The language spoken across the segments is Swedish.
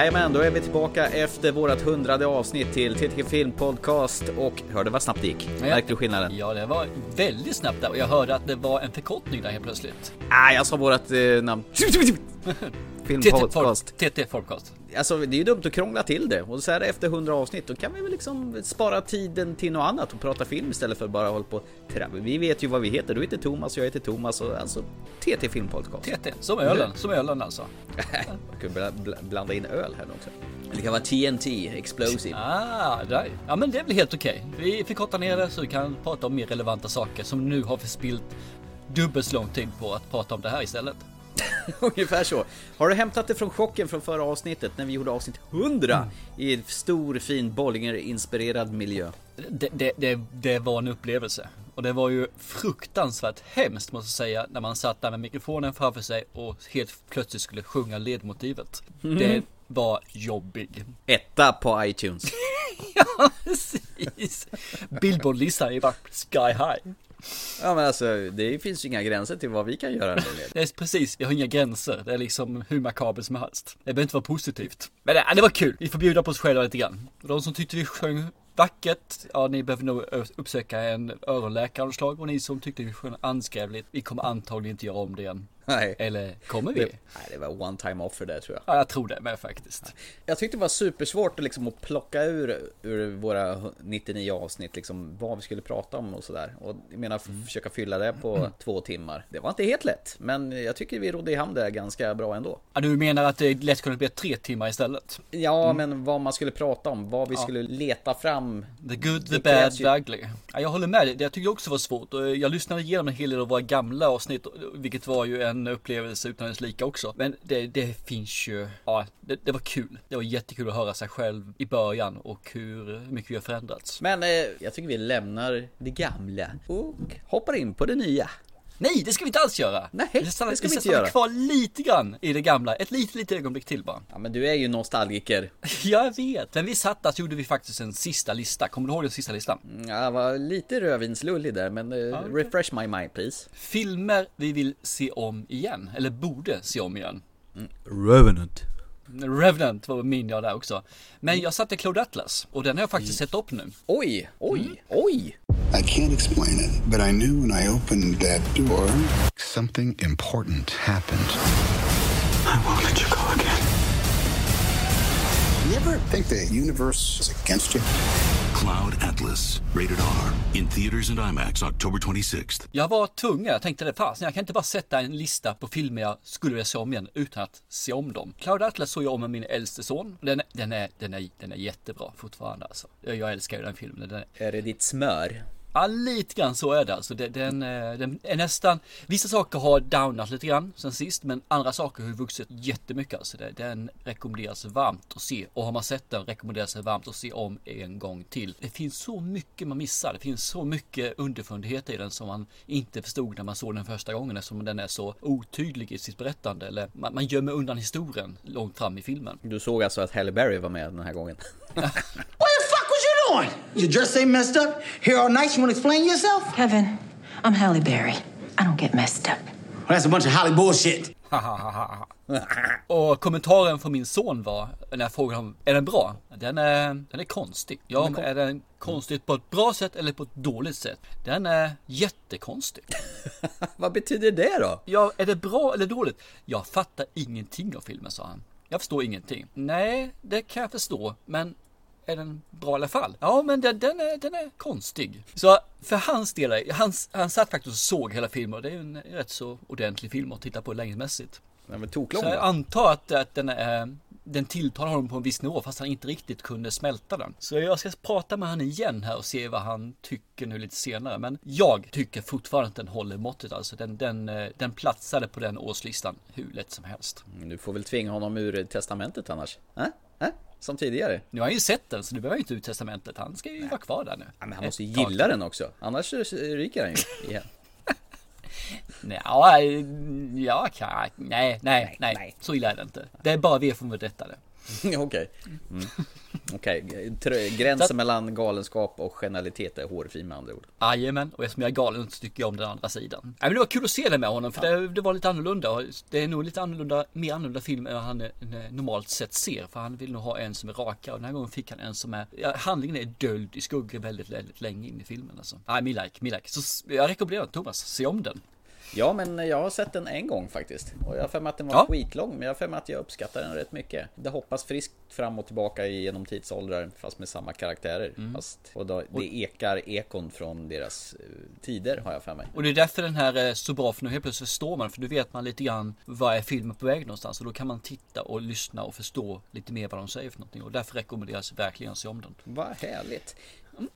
Jajamän, då är vi tillbaka efter vårt hundrade avsnitt till TTG Film Podcast och hörde vad snabbt det gick. Märkte du skillnaden? Ja, det var väldigt snabbt där och jag hörde att det var en förkortning där helt plötsligt. Ah, jag sa vårt eh, namn. Film TT Podcast. Alltså det är ju dumt att krångla till det och så här efter 100 avsnitt då kan vi väl liksom spara tiden till något annat och prata film istället för att bara hålla på och tra- Vi vet ju vad vi heter, du heter Thomas, jag heter Thomas och alltså TT Film Podcast. TT, som ölen, som ölen alltså. Man kan bla- bla- blanda in öl här också. Det kan vara TNT, Explosive. Ah, där. Ja, men det är väl helt okej. Vi förkortar ner det så vi kan prata om mer relevanta saker som nu har förspilt dubbelt så lång tid på att prata om det här istället. Ungefär så. Har du hämtat det från chocken från förra avsnittet när vi gjorde avsnitt 100 i en stor fin Bollinger-inspirerad miljö? Det, det, det, det var en upplevelse. Och det var ju fruktansvärt hemskt måste jag säga när man satt där med mikrofonen framför sig och helt plötsligt skulle sjunga ledmotivet. Det var jobbig. Etta på iTunes. Ja, precis. Billboardlistan är bara sky high. Ja men alltså, det finns ju inga gränser till vad vi kan göra nu. Det är precis, vi har inga gränser. Det är liksom hur makabert som helst. Det behöver inte vara positivt. Men det, det var kul. Vi får bjuda på oss själva lite grann. De som tyckte vi sjöng vackert, ja ni behöver nog uppsöka en öronläkare av slag. Och ni som tyckte vi sjöng anskrävligt, vi kommer antagligen inte göra om det igen. Nej. Eller kommer vi? Det, nej, det var one time offer där tror jag. Ja, jag tror det med faktiskt. Jag tyckte det var supersvårt att, liksom, att plocka ur, ur våra 99 avsnitt liksom, vad vi skulle prata om och sådär. Och jag menar, f- försöka fylla det på två timmar. Det var inte helt lätt, men jag tycker vi rodde i hamn det ganska bra ändå. Ja, du menar att det lätt kunde bli tre timmar istället? Ja, men vad man skulle prata om, vad vi skulle leta fram. The good, the Det bad, the ugly. Ja, jag håller med dig. Det jag tyckte också var svårt. Jag lyssnade igenom en hel del av våra gamla avsnitt, vilket var ju en upplevelse utan dess lika också. Men det, det finns ju, ja, det, det var kul. Det var jättekul att höra sig själv i början och hur mycket vi har förändrats. Men eh, jag tycker vi lämnar det gamla och hoppar in på det nya. Nej, det ska vi inte alls göra! Nej, vi ska stanna, det ska vi inte stanna göra. kvar lite grann i det gamla. Ett litet, litet ögonblick till bara. Ja, men du är ju nostalgiker. Jag vet, men vi satt där så gjorde vi faktiskt en sista lista. Kommer du ihåg den sista listan? Ja, Jag var lite rödvinslullig där, men eh, okej. refresh my mind please. Filmer vi vill se om igen, eller borde se om igen. Revenant. Revenant var min jag där också. Men jag satte Cloud Atlas och den har jag faktiskt sett upp nu. Oj, oj, oj! I can't explain it, but I knew when I opened that door, something important happened. I won't let you go again. You ever think the universe is against you? Cloud Atlas, rated R, in theaters and IMAX October 26th. Jag var tvungen, jag tänkte det fasen jag kan inte bara sätta en lista på filmer jag skulle vilja se om igen utan att se om dem. Cloud Atlas såg jag om med min äldste son. Den, den, är, den, är, den är jättebra fortfarande alltså. Jag jag älskar ju den filmen. Den är, Är det ditt smör? Ja, lite grann så är det alltså. Det- Den, eh, den är nästan, vissa saker har downat lite grann sen sist, men andra saker har vuxit jättemycket alltså. Det- Den rekommenderas varmt att se och har man sett den rekommenderas det varmt att se om en gång till. Det finns så mycket man missar. Det finns så mycket underfundigheter i den som man inte förstod när man såg den första gången eftersom den är så otydlig i sitt berättande. Eller man, man gömmer undan historien långt fram i filmen. Du såg alltså att Halle Berry var med den här gången? What the fuck was you doing? Your dress ain't messed up. Here all night. You want to explain yourself? Kevin, I'm Halle Berry. I don't get messed up. Well, that's a bunch of Holly bullshit. Och kommentaren från min son var när jag frågade honom, är den bra? Den är, den är konstig. Ja, men är den konstig på ett bra sätt eller på ett dåligt sätt? Den är jättekonstig. Vad betyder det då? Ja, är det bra eller dåligt? Jag fattar ingenting av filmen, sa han. Jag förstår ingenting. Nej, det kan jag förstå, men är den bra i alla fall? Ja, men den, den, är, den är konstig. Så för hans del, han, han satt faktiskt och såg hela filmen och det är en rätt så ordentlig film att titta på längdmässigt. Den var toklång Så jag antar att, att den, är, den tilltalar honom på en viss nivå fast han inte riktigt kunde smälta den. Så jag ska prata med han igen här och se vad han tycker nu lite senare. Men jag tycker fortfarande att den håller måttet alltså. Den, den, eh, den platsade på den årslistan hur lätt som helst. Du får väl tvinga honom ur testamentet annars? Äh? Äh? Som tidigare? Nu har han ju sett den så nu behöver han inte ut testamentet. Han ska ju vara kvar där nu. Ja, men han måste ju gilla den också. Annars ryker han ju igen. Nej, ja, ja, kan, nej, nej, nej, nej. så illa är det inte. Det är bara vi som detta Okej. Mm. Okej, gränsen mellan galenskap och genialitet är hårfin med andra ord. Jajamän, och eftersom jag är galen så tycker jag om den andra sidan. Nej, men det var kul att se det med honom för det, det var lite annorlunda. Det är nog lite annorlunda, mer annorlunda film än han eh, normalt sett ser. För han vill nog ha en som är rakare och den här gången fick han en som är, ja, handlingen är döljd i skuggor väldigt, väldigt länge in i filmen alltså. Nej, me like, me like. Så jag rekommenderar Thomas, se om den. Ja, men jag har sett den en gång faktiskt. Och jag har för mig att den var Ja. skitlång, men jag har för mig att jag uppskattar den rätt mycket. Det hoppas friskt fram och tillbaka genom tidsåldrar, fast med samma karaktärer. Fast, och då, det ekar ekon från deras eh, tider, har jag för mig. Och det är därför den här är så bra för nu helt plötsligt förstår man för då vet man lite grann vad är filmen på väg någonstans och då kan man titta och lyssna och förstå lite mer vad de säger för någonting och därför rekommenderas verkligen att se om den. Vad härligt.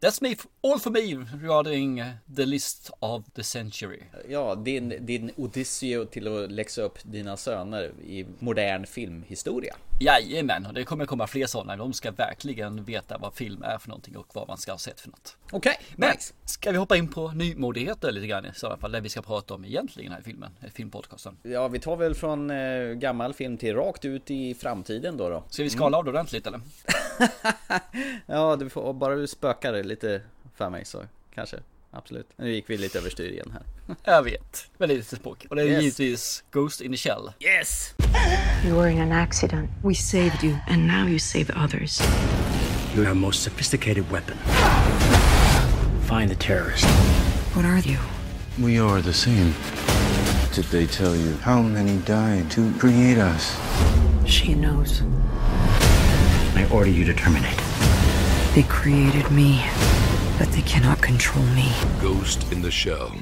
That's me, all for me regarding the list of the century. Ja, din, din odyssey till att läxa upp dina söner i modern filmhistoria. Jajamän, och det kommer komma fler sådana. De ska verkligen veta vad film är för någonting och vad man ska ha sett för något. Okej, Men nice. ska vi hoppa in på nymodigheter lite grann i sådana fall, där vi ska prata om egentligen den här filmen, eh, filmpodcasten. Ja, vi tar väl från eh, gammal film till rakt ut i framtiden då. då. Ska vi skala av det ordentligt eller? Ja, du får bara du spökar det lite för mig så kanske. Absolut. Nu gick vi lite överstyr igen här. Jag vet, väldigt lite språk. Och det är Yes. givetvis Ghost in the Shell. Yes! You were in an accident. We saved you, and now you save others. You have most sophisticated weapon. Find the terrorist. What are you? We are the same. Did they tell you how many died to create us? She knows. I order you to terminate. They created me, but they cannot control me. Ghost in the Shell.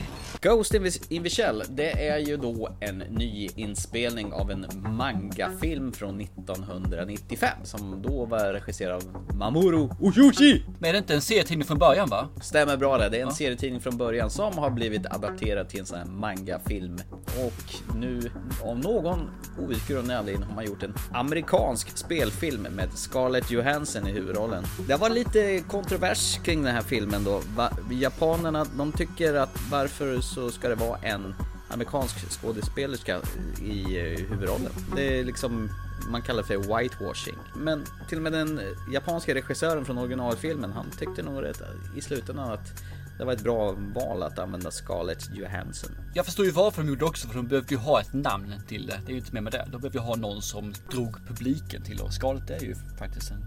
Ghost in the- in Shell, det är ju då en ny inspelning av en mangafilm från 1995 som då var regisserad av Mamoru Oshii. Men är det inte en serietidning från början va? Stämmer bra det. Det är en serietidning från början som har blivit adapterad till en sån här mangafilm. Och nu av någon outgrundlig anledning har man gjort en amerikansk spelfilm med Scarlett Johansson i huvudrollen. Det var lite kontrovers kring den här filmen då. Va- Japanerna, de tycker att varför så ska det vara en amerikansk skådespelerska i eh, huvudrollen. Det är liksom man kallar för whitewashing. Men till och med den japanska regissören från originalfilmen, han tyckte nog rätt i slutändan att det var ett bra val att använda Scarlett Johansson. Jag förstår ju varför de gjorde också, för de behövde ju ha ett namn till det. Det är ju inte mer med det. De behövde ju ha någon som drog publiken till och Scarlett är ju faktiskt en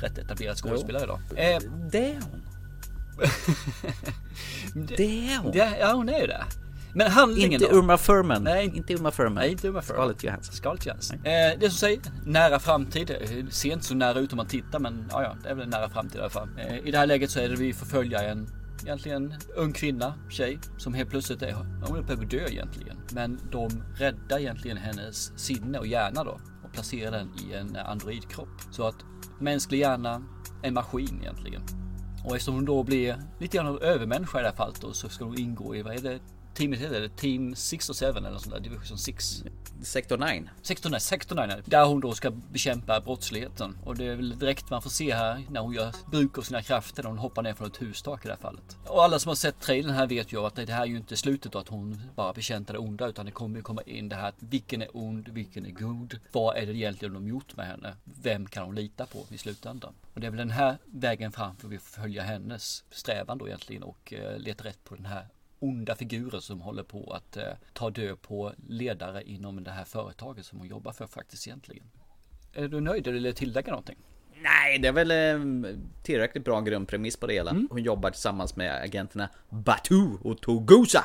rätt etablerad skådespelare idag. Eh, Det är hon. Det är hon. det, ja, hon är ju det. Men handlingen Inte då? Uma Thurman. Nej. inte Uma Thurman. Nej, inte Uma Thurman. Scarlett Johansson. Scarlett Johansson. Eh, det som säger, nära framtid. Eh, Ser inte så nära ut om man tittar men ja, ja, det är väl en nära framtid i alla fall. Eh, I det här läget så är det vi får följa en Egentligen ung kvinna, tjej, som helt plötsligt är, hon är på väg att dö egentligen. Men de räddar egentligen hennes sinne och hjärna då och placerar den i en androidkropp. Så att mänsklig hjärna, en maskin egentligen. Och eftersom hon då blir lite grann av övermänniska i det här fallet då, så ska hon ingå i, vad är det, teamet heter det? Team 6 och 7 eller något sånt där, Division 6. Sector 9. 16, 16 där hon då ska bekämpa brottsligheten. Och det är väl direkt man får se här när hon gör bruk av sina krafter när hon hoppar ner från ett hustak i det här fallet. Och alla som har sett trailern här vet ju att det här är ju inte slutet då att hon bara bekämpar det onda utan det kommer ju komma in det här att vilken är ond, vilken är god. Vad är det egentligen de gjort med henne? Vem kan hon lita på i slutändan? Och det är väl den här vägen fram för vi får följa hennes strävan då egentligen och eh, leta rätt på den här onda figurer som håller på att eh, ta död på ledare inom det här företaget som hon jobbar för faktiskt egentligen. Är du nöjd eller tillägga någonting? Nej, det är väl eh, tillräckligt bra grundpremiss på det hela. Hon jobbar tillsammans med agenterna Batu och Togusa.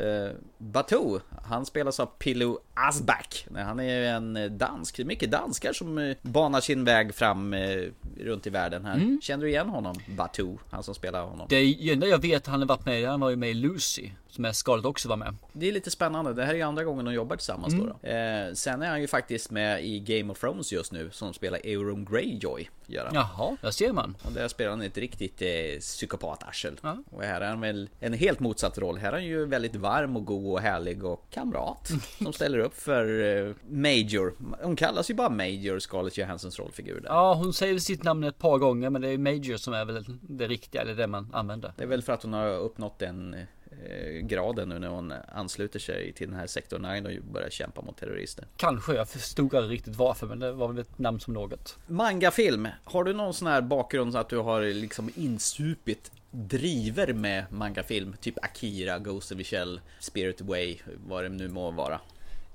Eh, Batu, han spelas av Pilou Asback. Han är ju en eh, dansk, mycket danskar som eh, banar sin väg fram eh, runt i världen här. Känner du igen honom? Batu, han som spelar honom. Det enda jag vet han har varit med han var ju med i Lucy. Som är Scarlett också var med. Det är lite spännande. Det här är ju andra gången de jobbar tillsammans då. då. Eh, sen är han ju faktiskt med i Game of Thrones just nu, som spelar Euron Greyjoy. Gör han. Jaha, där ser man. Och där spelar han ett riktigt eh, psykopatarsel. Ja. Och här är han väl en helt motsatt roll. Här är han ju väldigt varm och god och härlig och kamrat. som ställer upp för eh, Major. Hon kallas ju bara Major, Scarlett Johanssons rollfigur där. Ja, hon säger sitt namn ett par gånger men det är Major som är väl det riktiga, eller det man använder. Det är väl för att hon har uppnått en eh, graden nu när hon ansluter sig till den här Sector 9 och börjar kämpa mot terrorister. Kanske, jag förstod aldrig riktigt varför men det var väl ett namn som något. Mangafilm, har du någon sån här bakgrund så att du har liksom insupit driver med mangafilm? Typ Akira, Ghost of the Shell, Spirit Away, vad det nu må vara.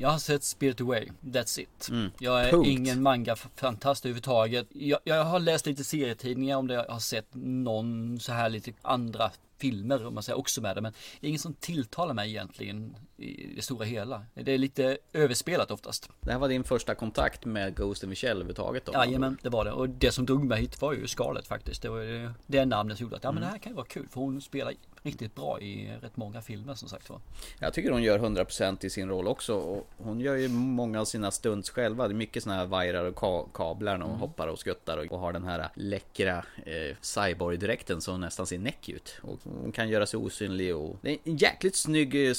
Jag har sett Spirit Away, that's it. Mm. Jag är Punkt. ingen manga-fantast överhuvudtaget. Jag, jag har läst lite serietidningar om det, jag har sett någon så här lite andra filmer om man säger också med det. Men det är ingen som tilltalar mig egentligen i det stora hela. Det är lite överspelat oftast. Det här var din första kontakt med Ghost in the Shell överhuvudtaget då? Jajamän, det var det. Och det som drog mig hit var ju Scarlett faktiskt. Det var ju det namnet som gjorde att ja, men Mm. det här kan ju vara kul. För hon spelar riktigt bra i rätt många filmer som sagt var. Jag tycker hon gör 100% i sin roll också och hon gör ju många av sina stunts själva. Det är mycket såna här vajrar och ka- kablar när hon Mm. hoppar och skuttar och, och har den här läckra eh, cyborg-dräkten som nästan ser näck ut. Och hon kan göra sig osynlig och det är en jäkligt snygg eh,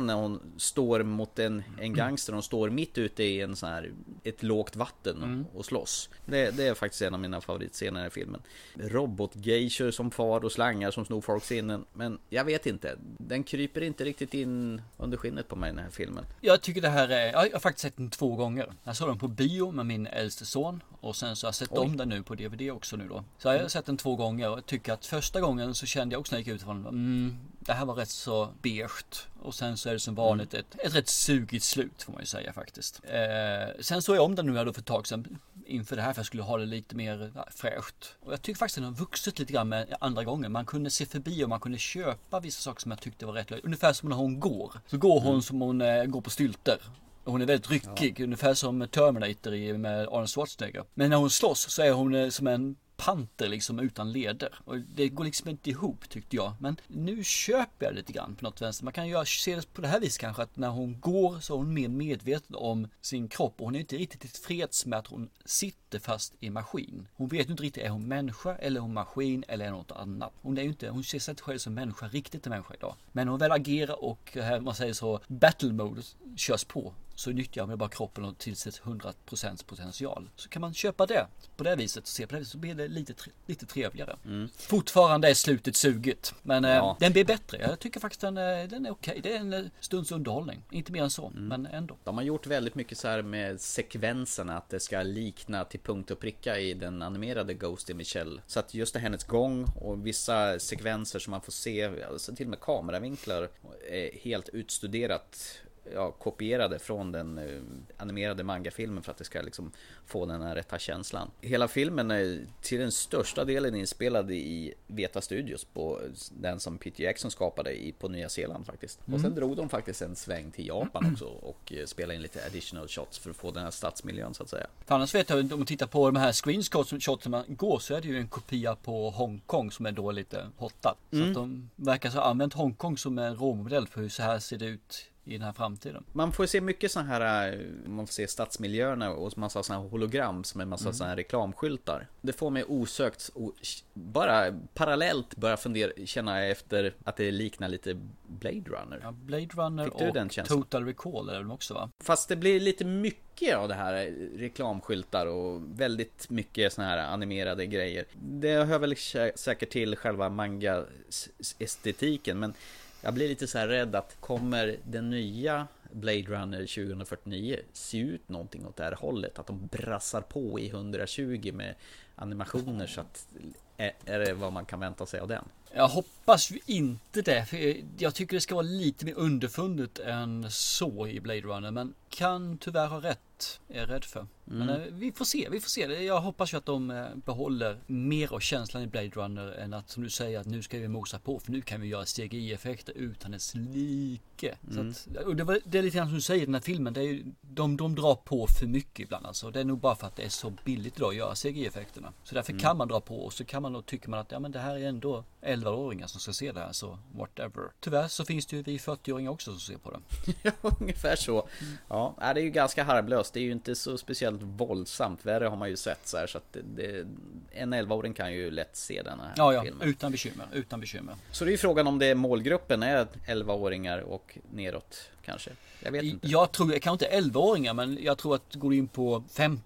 slagsmålscen när hon står mot en, en gangster. Hon står mitt ute i en sån här, ett lågt vatten Mm. och, slåss. Det, det är faktiskt en av mina favoritscener i filmen. Robotgeishor som far och slangar som snor folks sinnen. Men jag vet inte, den kryper inte riktigt in under skinnet på mig den här filmen. Jag tycker det här är, jag har faktiskt sett den två gånger. Jag såg den på bio med min äldste son och sen så har jag sett Oj. om den nu på DVD också nu då. Så jag har sett den två gånger och jag tycker att första gången så kände jag också när jag gick ut från mm, det här var rätt så beige. Och sen så är det som vanligt ett, ett rätt sugigt slut får man ju säga faktiskt. Eh, sen såg jag om den nu här då för ett tag sedan inför det här för jag skulle ha det lite mer ja, fräscht. Och jag tycker faktiskt att den har vuxit lite grann med andra gången. Man kunde se förbi och man kunde köpa vissa saker som jag tyckte var rätt löjligt. Ungefär som när hon går. Så går hon som hon eh, går på stylter. Hon är väldigt ryckig, ungefär som Terminator i, med Arnold Schwarzenegger. Men när hon slåss så är hon eh, som en panter liksom utan leder. Och det går liksom inte ihop tyckte jag. Men nu köper jag lite grann på något vänster. Man kan ju se det på det här viset kanske att när hon går så är hon mer medveten om sin kropp. Och hon är inte riktigt tillfreds med att hon sitter fast i maskin. Hon vet inte riktigt, är hon människa eller är hon maskin eller är något annat? Hon är ju inte, hon ser sig inte själv som människa, riktigt en människa idag. Men hon väl agerar och eh, här, man säger så, battle mode körs på så nyttjar man bara kroppen till sitt 100% potential. Så kan man köpa det på det viset och se på det viset så blir det lite, lite trevligare. Fortfarande är slutet suget. Men eh, Ja. den blir bättre. Jag tycker faktiskt den, eh, den är okej. Det är en eh, stunds underhållning. Inte mer än så, men ändå. De har gjort väldigt mycket så här med sekvenserna, att det ska likna till punkt och pricka i den animerade Ghost in Michelle. Så att just det hennes gång och vissa sekvenser som man får se, alltså till och med kameravinklar, är helt utstuderat ja, kopierade från den eh, animerade mangafilmen för att det ska liksom få den här rätta känslan. Hela filmen är till den största delen inspelad i Veta Studios på den som Peter Jackson skapade i, på Nya Zeeland faktiskt. Och sen drog de faktiskt en sväng till Japan också och eh, spelade in lite additional shots för att få den här stadsmiljön så att säga. För annars vet jag, om man tittar på de här screenshots som man går så är det ju en kopia på Hongkong som är då lite hottat. Så att de verkar ha använt Hongkong som en råmodell för hur så här ser det ut i den här framtiden. Man får se mycket sådana här, eh, man får se stadsmiljöerna och massa sådana här hologram som är massa Mm. sådana här reklamskyltar. Det får mig osökt, o- bara parallellt börja fundera, känna efter att det liknar lite Blade Runner. Ja, Blade Runner den och känslan? Total Recall är det väl också va? Fast det blir lite mycket av det här eh, reklamskyltar och väldigt mycket såna här animerade grejer. Det hör väl sä- säkert till själva manga-estetiken men jag blir lite så här rädd att kommer den nya Blade Runner 2049 se ut någonting åt det här hållet? Att de brassar på i 120 med animationer så att är, är det vad man kan vänta sig av den? Jag hoppas ju inte det. För jag tycker det ska vara lite mer underfundet än så i Blade Runner. Men kan tyvärr ha rätt. Är jag rädd för. Men Mm. eh, vi får se. Vi får se. Jag hoppas ju att de eh, behåller mer av känslan i Blade Runner. Än att som du säger att nu ska vi mosa på. För nu kan vi göra CGI-effekter utan dess like. Mm. Att, och det, var, det är lite grann som du säger i den här filmen. Det är ju, de, de drar på för mycket ibland alltså. Det är nog bara för att det är så billigt idag att göra CGI-effekterna. Så därför Mm. kan man dra på och så kan man då tycker man att ja men det här är ändå 11-åringar som ska se det här så whatever. Tyvärr så finns det ju vi 40-åringar också som ser på det. Ja, ungefär så. Ja, nej, det är ju ganska harmlöst. Det är ju inte så speciellt våldsamt. Värre har man ju sett så här så att det, det, en 11-åring kan ju lätt se den här Ja, ja, filmen. utan bekymmer, utan bekymmer. Så det är ju frågan om det målgruppen är 11-åringar och neråt kanske. Jag vet inte. Jag tror, kanske inte 11-åringar, men jag tror att går in på 15,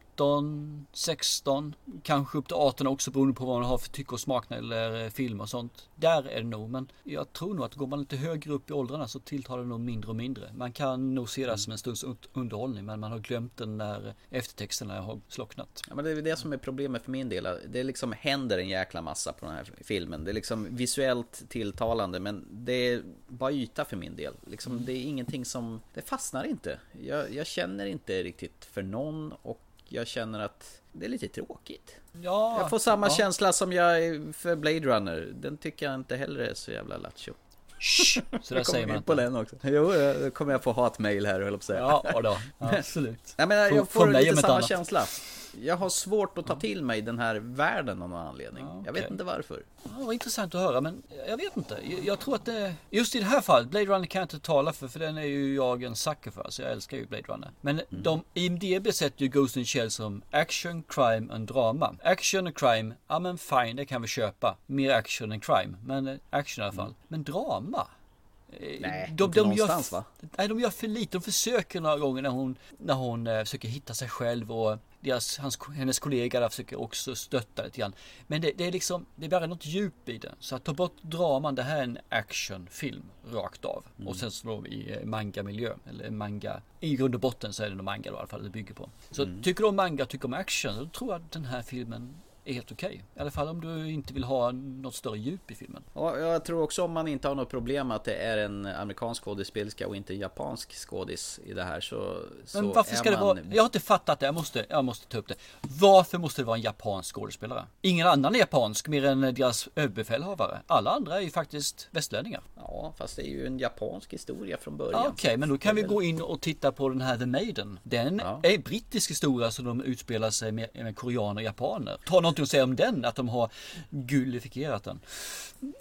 16, kanske upp till 18 också beroende på vad man har för tycke och smak när det gäller eh, film och sånt. Där är det nog, men jag tror nog att går man lite högre upp i åldrarna så tilltalar det nog mindre och mindre. Man kan nog se det som en stunds underhållning, men man har glömt den när eftertexterna har slocknat. Ja, men det är det som är problemet för min del. Det liksom händer en jäkla massa på den här filmen. Det är liksom visuellt tilltalande, men det är bara yta för min del. Liksom, det är ingenting som, det fastnar inte. Jag, jag känner inte riktigt för någon och jag känner att det är lite tråkigt. Ja, jag får samma ja. känsla som jag för Blade Runner. Den tycker jag inte heller är så jävla lattjo. Så där säger man på den också. Jo, då kommer jag få hatmail här höll jag på att säga. Ja, då. absolut. Jag menar, jag får lite samma känsla. Jag har svårt att ta till mig den här världen av någon anledning. Ja, okay. Jag vet inte varför. Ja, var intressant att höra, men jag vet inte. Jag, jag, tror att det... Just i det här fallet, Blade Runner kan jag inte tala för, för den är ju jag en sucker för. Så jag älskar ju Blade Runner. Men mm. de, IMDB sätter ju Ghost in Shell som action, crime och drama. Action och crime, ja men fine, det kan vi köpa. Mer action än crime, men action i alla fall. Mm. Men drama? Nej, de, inte de någonstans gör, va? Nej, de gör för lite. De försöker några gånger när hon, när hon eh, försöker hitta sig själv och deras, hans, hennes kollega där försöker också stötta lite grann. Men det, det är liksom, det är bara något djup i det. Så att ta bort draman, det här är en actionfilm rakt av. Mm. Och sen så i manga-miljö, eller manga, i grund och botten så är det nog manga då, i alla fall det bygger på. Så mm. tycker du om manga, tycker om action, då tror jag att den här filmen är helt okej. Okay. I alla fall om du inte vill ha något större djup i filmen. Ja, jag tror också om man inte har något problem att det är en amerikansk skådespelerska och inte en japansk skådis i det här så, så Men varför ska man... det vara... Jag har inte fattat det, jag måste, jag måste ta upp det. Varför måste det vara en japansk skådespelare? Ingen annan är japansk mer än deras överbefälhavare. Alla andra är ju faktiskt västlänningar. Ja, fast det är ju en japansk historia från början. Ja, Okej, okay, men då kan vi gå in och titta på den här The Maiden. Den ja. är brittisk historia så de utspelar sig med, med koreaner och japaner. Ta någonting att säga om den, att de har gullifierat den.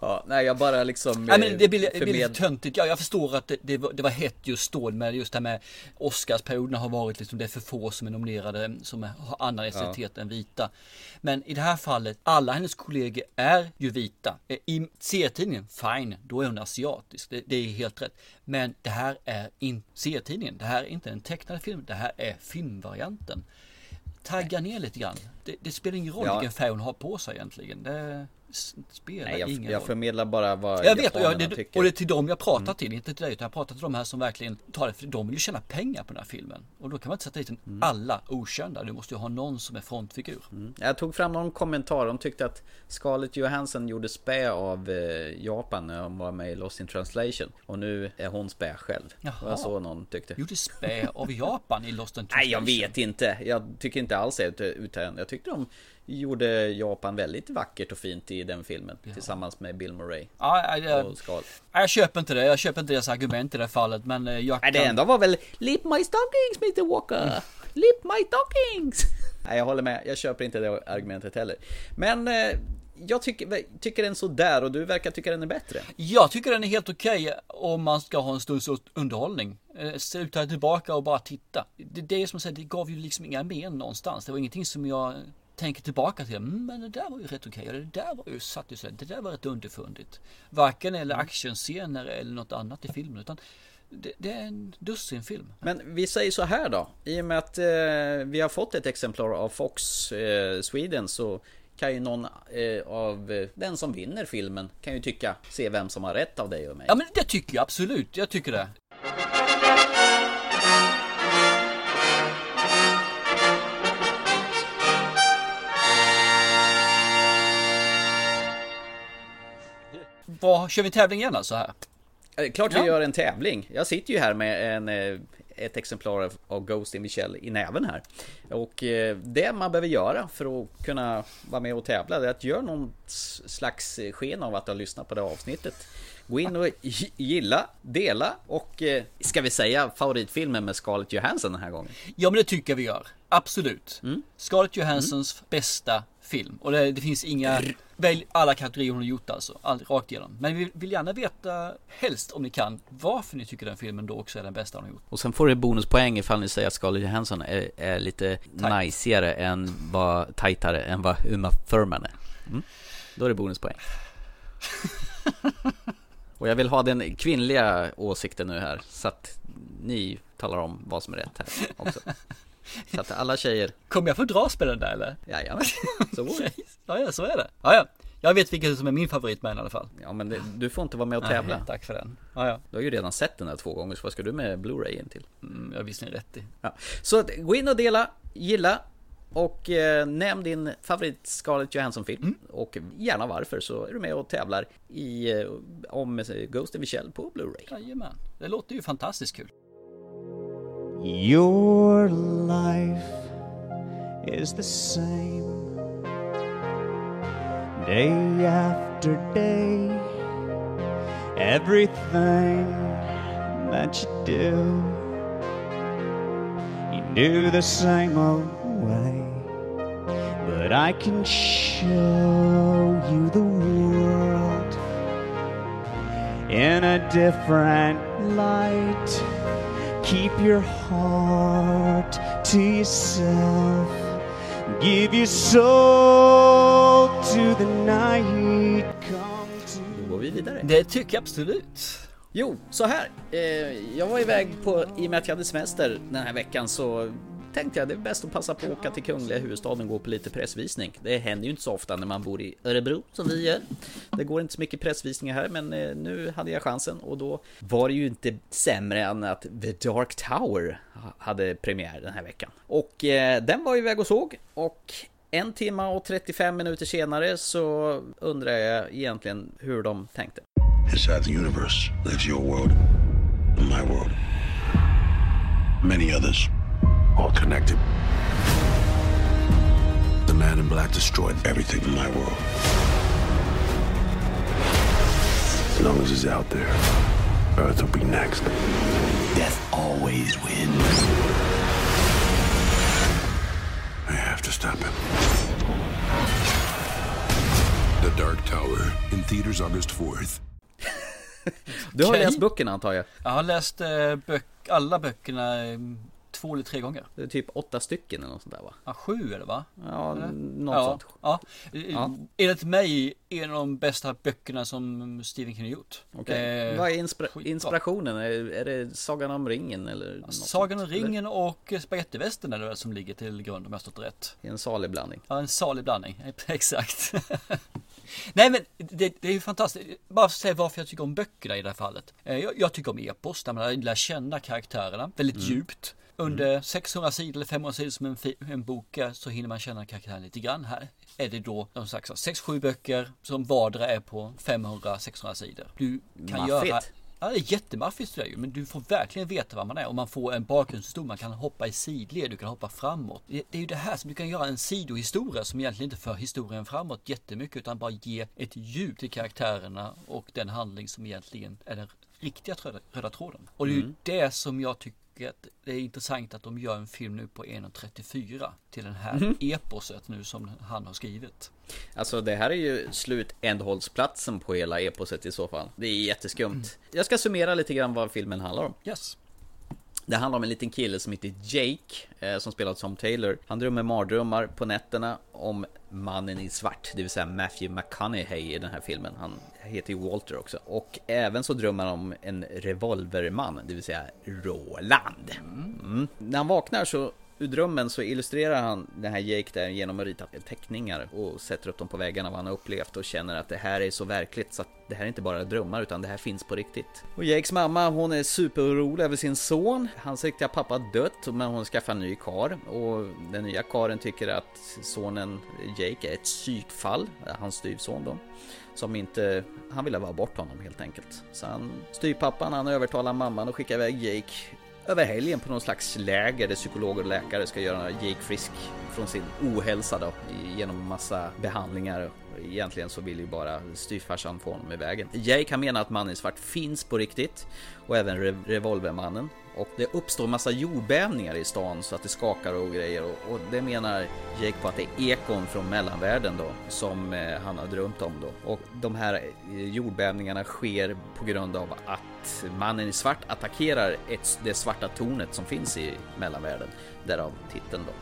Ja, nej jag bara liksom Nej men det blir, det blir lite töntigt. Ja, jag förstår att det, det, var, det var hett just då med just det här med Oscarsperioderna har varit liksom det är för få som är nominerade som har annan etnicitet ja. än vita. Men i det här fallet, alla hennes kollegor är ju vita. I serietidningen, fine, då är hon asiatisk. Det, det är helt rätt. Men det här är inte serietidningen. Det här är inte en tecknad film. Det här är filmvarianten. Tagga ner lite grann. Det, det spelar ingen roll ja. vilken färg hon har på sig egentligen. Det spelar Nej, jag, ingen jag roll. förmedlar bara vad Jag vet och, jag, det, tycker. och det är till dem jag pratar mm. till, inte till dig utan jag pratar till de här som verkligen tar det för de vill ju tjäna pengar på den här filmen. Och då kan man inte sätta dit en mm. alla okända, du måste ju ha någon som är frontfigur. Mm. Jag tog fram någon kommentar, de tyckte att Scarlett Johansson gjorde spä av eh, Japan när hon var med i Lost in translation. Och nu är hon spä själv. Jaha. Det var så någon tyckte. Gjorde spä av Japan i Lost in translation? Nej jag vet inte, jag tycker inte alls det utan jag tyckte de gjorde Japan väldigt vackert och fint i den filmen ja. tillsammans med Bill Murray. Ja, jag, jag, jag köper inte det. Jag köper inte deras argument i det fallet, men eh, jag kan... Det enda var väl Lip my stockings Mr Walker. Lip my stockings. Nej, jag håller med. Jag köper inte det argumentet heller. Men eh, jag tycker, tycker den sådär och du verkar tycka den är bättre. Jag tycker den är helt okej okay om man ska ha en stunds underhållning. Eh, Sluta tillbaka och bara titta. Det, det är som jag säger, det gav ju liksom inga men någonstans. Det var ingenting som jag tänker tillbaka till, mm, men det där var ju rätt okej, okay. det där var ju satt ju så, det där var rätt underfundigt. Varken eller mm. actionscener eller något annat i filmen, utan det, det, är en dussinfilm. Men vi säger så här då, i och med att eh, vi har fått ett exemplar av Fox eh, Sweden så kan ju någon eh, av den som vinner filmen kan ju tycka, se vem som har rätt av dig och mig. Ja men det tycker jag absolut, jag tycker det. Vad, kör vi tävling igen alltså här? Eh, klart vi ja. gör en tävling. Jag sitter ju här med en, eh, ett exemplar av Ghost in Michelle i näven här. Och eh, det man behöver göra för att kunna vara med och tävla är att göra någon slags sken av att ha lyssnat på det avsnittet. Gå in och gilla, dela och ska vi säga favoritfilmen med Scarlett Johansson den här gången? Ja men det tycker vi gör. Absolut. Mm. Scarlett Johanssons mm. bästa film. Och det, det finns inga, välj alla kategorier hon har gjort alltså, all, rakt igenom. Men vi vill gärna veta, helst om ni kan, varför ni tycker den filmen då också är den bästa hon har gjort. Och sen får du bonuspoäng ifall ni säger att Scarlett Johansson är, är lite najsigare än vad, tajtare än vad Uma Thurman är. Mm. Då är det bonuspoäng. Och jag vill ha den kvinnliga åsikten nu här, så att ni talar om vad som är rätt här också. Så att alla tjejer, Kommer jag få dragspelen där eller? jajamän, så går det. Ja, ja, så är det. Ja, ja. Jag vet vilken som är min favorit med den i alla fall. Ja men det, du får inte vara med och tävla. Nej, tack för den. Ja, ja. Du har ju redan sett den här två gånger, så vad ska du med Blu-rayen till? Mm, jag har visserligen rätt i. Ja. Så gå in och dela, gilla och eh, nämn din favorit Scarlett Johansson-film. Och gärna varför, så är du med och tävlar i, eh, om eh, Ghost in the Shell på Blu-ray. Jajamän. Det låter ju fantastiskt kul. Your life is the same day after day. Everything that you do, you do the same old way. But I can show you the world in a different light. Keep your heart to yourself. Give your soul to the night. Come to Då går vi vidare. Det tycker jag absolut. Jo, så här. Eh, jag var iväg på, i och med att jag hade semester den här veckan så tänkte jag det är bäst att passa på att åka till kungliga huvudstaden och gå på lite pressvisning. Det händer ju inte så ofta när man bor i Örebro som vi gör. Det går inte så mycket pressvisningar här men eh, nu hade jag chansen och då var det ju inte sämre än att The Dark Tower hade premiär den här veckan. Och eh, den var iväg och såg och en timme och 35 minuter senare så undrar jag egentligen hur de tänkte. Inside the universe lives your world and my world. Many others, all connected. The man in black destroyed everything in my world. As long as he's out there, Earth will be next. Death always wins. I have to stop him. The Dark Tower in theaters August 4th. Du har Okej. läst böckerna antar jag? Jag har läst eh, böck, alla böckerna eh, två eller tre gånger. Det är typ åtta stycken eller något sånt där va? Ja, sju eller va? Ja, Eller? något ja, sånt. Ja. Ja. Enligt mig en av de bästa böckerna som Stephen King har gjort. Okej. Eh, Vad är inspira- inspirationen? Är, är det Sagan om ringen eller? något Sagan om sånt, eller? ringen och Spagettivästern är det väl som ligger till grund om jag har stått rätt. En salig blandning. Ja, en salig blandning. Exakt. Nej men det, det är ju fantastiskt. Bara för att säga varför jag tycker om böckerna i det här fallet. Eh, Jag, jag tycker om epos där man lär känna karaktärerna väldigt Mm. djupt. Under 600 sidor eller 500 sidor som en, en bok är så hinner man känna karaktären lite grann. Här är det då de sagt 6-7 böcker som vardera är på 500-600 sidor. Du kan Maffigt. göra Ja, det är jättemaffigt det ju, men du får verkligen veta vad man är och man får en bakgrundshistoria. Man kan hoppa i sidled, du kan hoppa framåt. Det, är ju det här som du kan göra en sidohistoria som egentligen inte för historien framåt jättemycket utan bara ge ett djup till karaktärerna och den handling som egentligen är den riktiga röda, röda tråden. Och det är ju det som jag tycker att det är intressant att de gör en film nu på 1.34 till den här eposet nu som han har skrivit. Alltså det här är ju slutändhållsplatsen på hela eposet i så fall. Det är jätteskumt. Jag ska summera lite grann vad filmen handlar om. Yes. Det handlar om en liten kille som heter Jake, eh, som spelar Tom Taylor. Han drömmer mardrömmar på nätterna om mannen i svart, det vill säga Matthew McConaughey i den här filmen. Han heter ju Walter också. Och även så drömmer han om en revolverman, det vill säga Roland. Mm. När han vaknar så Ur drömmen så illustrerar han den här Jake där genom att rita teckningar och sätter upp dem på väggarna vad han har upplevt och känner att det här är så verkligt så att det här är inte bara drömmar utan det här finns på riktigt. Och Jakes mamma hon är superorolig över sin son. Hans riktiga pappa har dött men hon skaffar en ny kar och den nya karen tycker att sonen Jake är ett psykfall, hans styvson då. Som inte, han ville vara bort honom helt enkelt. Så han, styvpappan han övertalar mamman att skicka iväg Jake över helgen på någon slags läger där psykologer och läkare ska göra Jake frisk från sin ohälsa då genom massa behandlingar. Egentligen så vill ju bara styvfarsan få honom i vägen. Jake han menar att mannen i svart finns på riktigt och även Re- revolvermannen. Och det uppstår massa jordbävningar i stan så att det skakar och grejer och, och det menar Jake på att det är ekon från mellanvärlden då som eh, han har drömt om då. Och de här eh, jordbävningarna sker på grund av att mannen i svart attackerar ett, det svarta tornet som finns i mellanvärlden. Därav titeln då.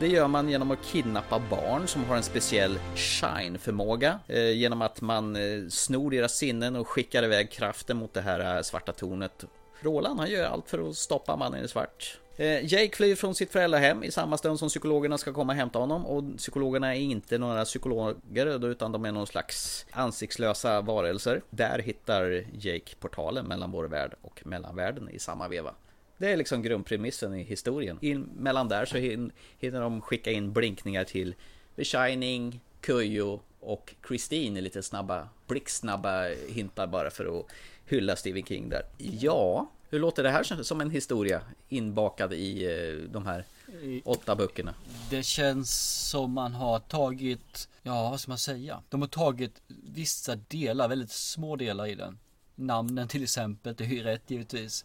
Det gör man genom att kidnappa barn som har en speciell shine-förmåga. Eh, genom att man eh, snor deras sinnen och skickar iväg kraften mot det här eh, svarta tornet. Roland han gör allt för att stoppa mannen i svart. Jake flyr från sitt föräldrahem i samma stund som psykologerna ska komma och hämta honom och psykologerna är inte några psykologer utan de är någon slags ansiktslösa varelser. Där hittar Jake portalen mellan vår värld och mellanvärlden i samma veva. Det är liksom grundpremissen i historien. In, mellan där så hin, hinner de skicka in blinkningar till The Shining, Kujo och Christine i lite snabba, blixtsnabba hintar bara för att hylla Stephen King där. Ja, hur låter det här som en historia inbakad i eh, de här åtta böckerna? Det känns som man har tagit, ja vad ska man säga? De har tagit vissa delar, väldigt små delar i den. Namnen till exempel, det är ju rätt givetvis.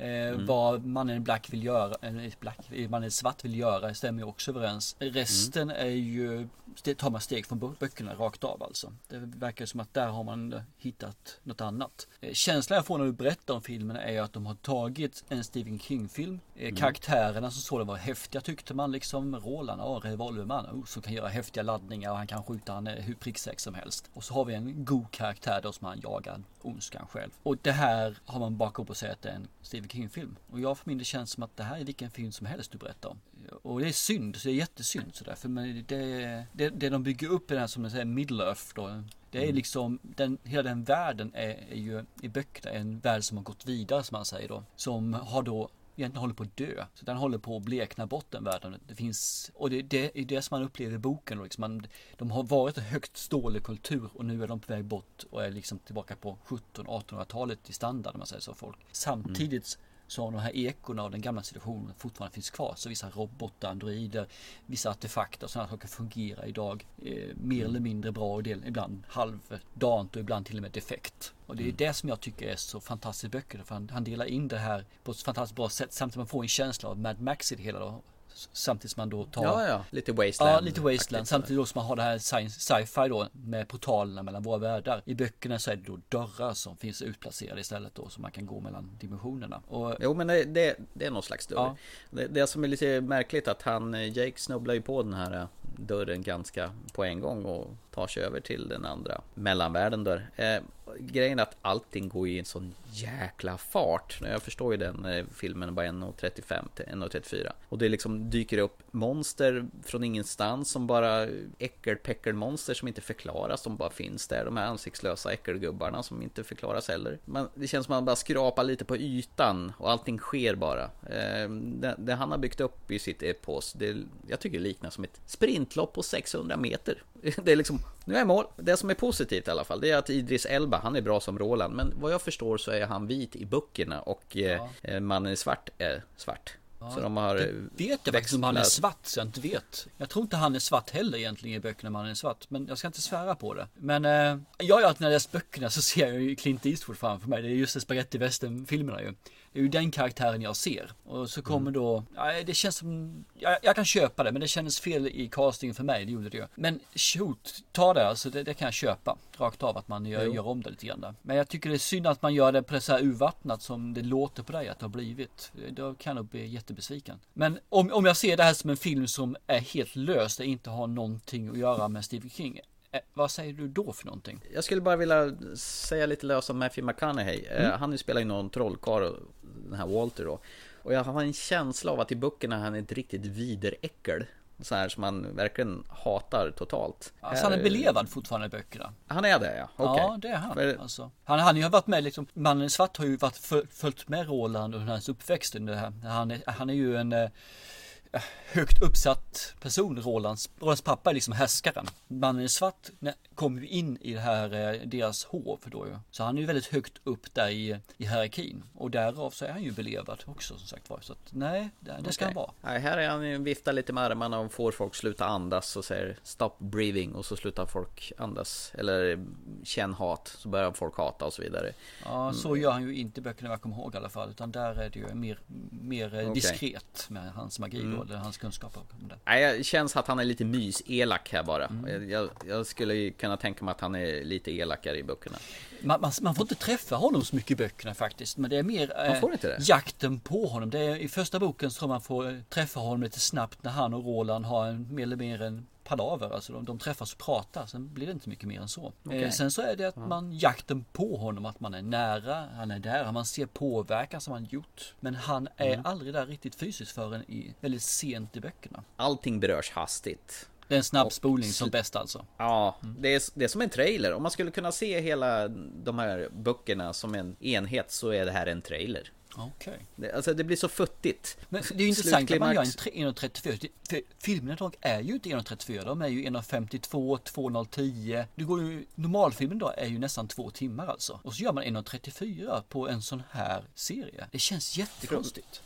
Eh, mm. Vad mannen i black vill göra, eller black, mannen i svart vill göra stämmer ju också överens. Resten mm. är ju, det tar man steg från böckerna rakt av alltså. Det verkar som att där har man hittat något annat. Eh, känslan jag får när du berättar om filmen är att de har tagit en Stephen King-film. Eh, mm. Karaktärerna som såg var häftiga tyckte man liksom. Roland, ja, revolverman, oh, som kan göra häftiga laddningar och han kan skjuta han hur pricksäker som helst. Och så har vi en god karaktär då som han jagar ondskan själv. Och det här har man upp och säger att det är en Stephen King-film. Och jag för min del känns som att det här är vilken film som helst du berättar om. Och det är synd, så det är jättesynd sådär. För det, det, det de bygger upp i den här som man säger Middle Earth då. Det är mm. liksom, den, hela den världen är, är ju i böckerna en värld som har gått vidare som man säger då. Som har då egentligen håller på att dö. Så den håller på att blekna bort den världen. Det finns, och det, det är det som man upplever i boken. Liksom man, de har varit en högt stående kultur och nu är de på väg bort och är liksom tillbaka på 1700-1800-talet i standard, om man säger så, folk. Samtidigt mm så de här ekorna av den gamla situationen fortfarande finns kvar. Så vissa robotar, androider, vissa artefakter och sådana saker fungerar idag eh, mer eller mindre bra och del, ibland halvdant och ibland till och med defekt. Och det är mm. det som jag tycker är så fantastiskt i böckerna. För han, han delar in det här på ett fantastiskt bra sätt samtidigt som man får en känsla av Mad Max i det hela. Då. Samtidigt som man då tar Ja, ja, lite wasteland. Ja, lite wasteland. Samtidigt som man har det här sci-fi då Med portalerna mellan våra världar. I böckerna så är det då dörrar som finns utplacerade istället då Så man kan gå mellan dimensionerna. Och, Jo men det, det, det är någon slags dörr. Ja. det, det som är lite märkligt att han Jake snubblar ju på den här dörren ganska på en gång och tar sig över till den andra mellanvärlden där. Eh, grejen är att allting går i en sån jäkla fart. Jag förstår ju den eh, filmen bara 1.35 till 1.34. Och det liksom dyker upp monster från ingenstans som bara äckelpäckelmonster som inte förklaras. De bara finns där. De här ansiktslösa äckelgubbarna som inte förklaras heller. Men det känns som att man bara skrapar lite på ytan och allting sker bara. Eh, det, det, han har byggt upp i sitt epos, det, jag tycker det liknar som ett sprintlopp på 600 meter. Det är liksom, nu är jag mål. Det som är positivt i alla fall, det är att Idris Elba, han är bra som Roland. Men vad jag förstår så är han vit i böckerna och ja. eh, mannen i svart är svart. Ja, så de har det vet jag faktiskt om han är svart, så jag inte vet. Jag tror inte han är svart heller egentligen i böckerna, man är svart. Men jag ska inte svära på det. Men eh, jag, alltid när jag läst böckerna så ser jag ju Clint Eastwood framför mig. Det är just spagetti filmerna ju. Det är ju den karaktären jag ser. Och så kommer mm. då, ja, det känns som, jag, jag, kan köpa det men det kändes fel i castingen för mig, det gjorde det ju. Men shoot, ta det alltså, det, det kan jag köpa. Rakt av att man gör, gör, om det lite grann där. Men jag tycker det är synd att man gör det på det så här urvattnat som det låter på dig att det har blivit. Då kan jag bli jättebesviken. Men om, om jag ser det här som en film som är helt lös, det inte har någonting att göra med Stephen King. Eh, vad säger du då för någonting? Jag skulle bara vilja säga lite löst om Matthew McConaughey. Eh, mm. Han spelar ju någon trollkarl, den här Walter då. Och jag har en känsla av att i böckerna han är ett riktigt videräckel. Så här som man verkligen hatar totalt. Alltså han är belevad fortfarande i böckerna. Han är det ja, okay. Ja det är han. För... Alltså. Han, han har ju varit med liksom, Mannen i svart har ju varit följt med Roland under hans uppväxt under det här. Han är, han är ju en eh, högt uppsatt person, Rolands, Rolands pappa är liksom härskaren. Mannen i svart kommer ju in i det här, eh, deras hov då ju. Så han är ju väldigt högt upp där i, i hierarkin. Och därav så är han ju belevad också som sagt var. Så att nej, det, det ska okay. han vara. Nej, här är han ju viftar lite med armarna och får folk sluta andas och säger stop breathing och så slutar folk andas. Eller känn hat, så börjar folk hata och så vidare. Ja, så mm. gör han ju inte böckerna jag kommer ihåg i alla fall. Utan där är det ju mer, mer okay. diskret med hans magi mm. Eller hans kunskaper om det. Nej, det känns att han är lite mys-elak här bara. Mm. Jag, jag skulle kunna tänka mig att han är lite elakare i böckerna. Man, man, man, får inte träffa honom så mycket i böckerna faktiskt. Men det är mer eh, jakten på honom. Det är, I första boken så tror man får träffa honom lite snabbt när han och Roland har en, mer eller mer en palaver. Alltså de, de träffas och pratar. Sen blir det inte mycket mer än så. Okej. Eh, sen så är det att man jakten på honom. Att man är nära. Han är där. Man ser påverkan som han gjort. Men han är Mm. aldrig där riktigt fysiskt förrän i väldigt sent i böckerna. Allting berörs hastigt. Det är en snabb spolning som bäst alltså. Ja, det är, det är som en trailer. Om man skulle kunna se hela de här böckerna som en enhet så är det här en trailer. Okej. Det, alltså det blir så futtigt. Men det är ju intressant att man gör en Slutklimax- tre- 1.34. För filmerna idag är ju inte 1.34. De är ju 1.52, 2.010. Det går ju, normalfilmen då är ju nästan två timmar alltså. Och så gör man 1.34 på en sån här serie. Det känns jättekonstigt.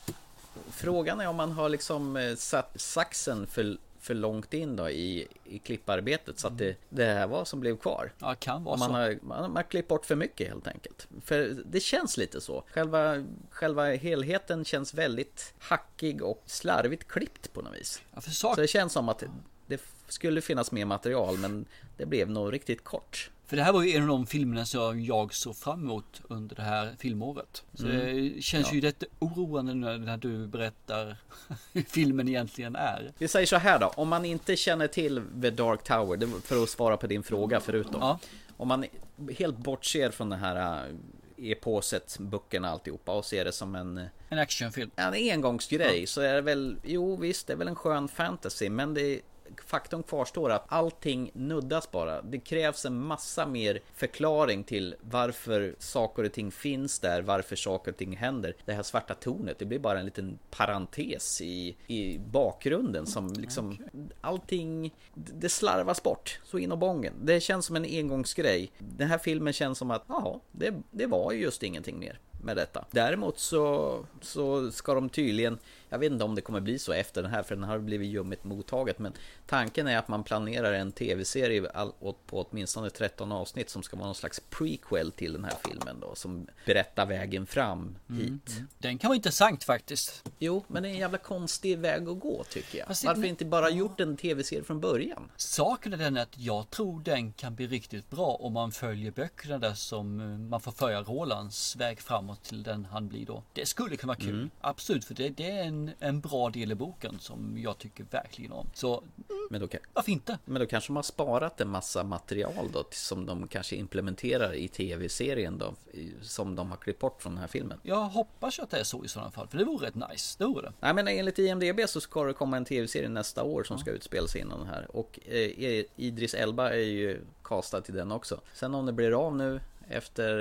Frågan är om man har liksom eh, satt saxen för, för långt in då i, i klipparbetet så att det, det här var som blev kvar. Ja, kan vara man så. har, man, man har klippt bort för mycket helt enkelt. För det känns lite så. Själva, själva helheten känns väldigt hackig och slarvigt klippt på något vis. Ja, Så det känns som att det skulle finnas mer material men det blev nog riktigt kort. För det här var ju en av de filmerna som jag såg fram emot under det här filmåret. Så det känns ju lite oroande när du berättar hur filmen egentligen är. Vi säger så här då, om man inte känner till The Dark Tower, för att svara på din fråga förutom. Ja. Om man helt bortser från det här äh, eposet, böckerna alltihopa och ser det som en, En actionfilm. en engångsgrej så är det väl, jo visst, det är väl en skön fantasy men det Faktum kvarstår att allting nuddas bara. Det krävs en massa mer förklaring till varför saker och ting finns där, varför saker och ting händer. Det här svarta tornet, det blir bara en liten parentes i, i bakgrunden som liksom allting, det slarvas bort så in och bången. Det känns som en engångsgrej. Den här filmen känns som att, jaha, det, det var ju just ingenting mer med detta. Däremot så, så ska de tydligen, jag vet inte om det kommer bli så efter den här för den har blivit ljummet mottaget men tanken är att man planerar en tv-serie på åtminstone 13 avsnitt som ska vara någon slags prequel till den här filmen då som berättar vägen fram hit. Den kan vara intressant faktiskt. Jo, men det är en jävla konstig väg att gå tycker jag. Fast det- Varför inte bara gjort en tv-serie från början? Saken är den att jag tror den kan bli riktigt bra om man följer böckerna där som eh, man får följa Rolands väg framåt till den han blir då. Det skulle kunna vara kul. Absolut, för det, det är en, en bra del i boken som jag tycker verkligen om. Så Men då, varför inte? men då kanske de har sparat en massa material då som de kanske implementerar i tv-serien då som de har klippt bort från den här filmen. Jag hoppas att det är så i sådana fall, för det vore rätt nice. Det vore det. Nej men enligt IMDB så ska det komma en tv-serie nästa år som ska utspela sig innan den här. Och eh, Idris Elba är ju castad till den också. Sen om det blir av nu efter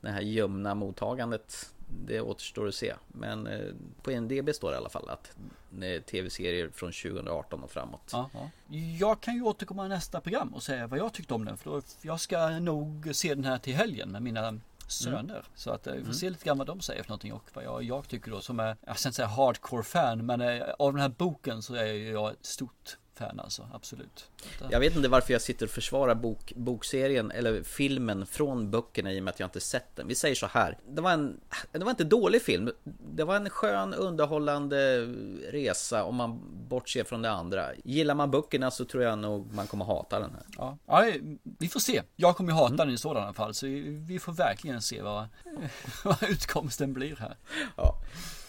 det här ljumna mottagandet det återstår att se. Men eh, på IMDB står det i alla fall att eh, tv-serier från 2018 och framåt. Ja, ja. Jag kan ju återkomma i nästa program och säga vad jag tyckte om den. För då, jag ska nog se den här till helgen med mina söner. Så att eh, vi får se lite grann vad de säger för någonting och vad jag, jag tycker då som är, jag ska inte säga hardcore fan, men av den här boken så är jag ett stort fan alltså, absolut. Eh, Jag vet inte varför jag sitter och försvarar bok, bokserien eller filmen från böckerna i och med att jag inte sett den. Vi säger så här. Det var en, det var inte dålig film. Det var en skön underhållande resa om man bortser från det andra. Gillar man böckerna så tror jag nog man kommer hata den här. Ja, ja, vi får se. Jag kommer ju hata den i sådana fall, så vi får verkligen se vad, vad utkomsten blir här. Ja.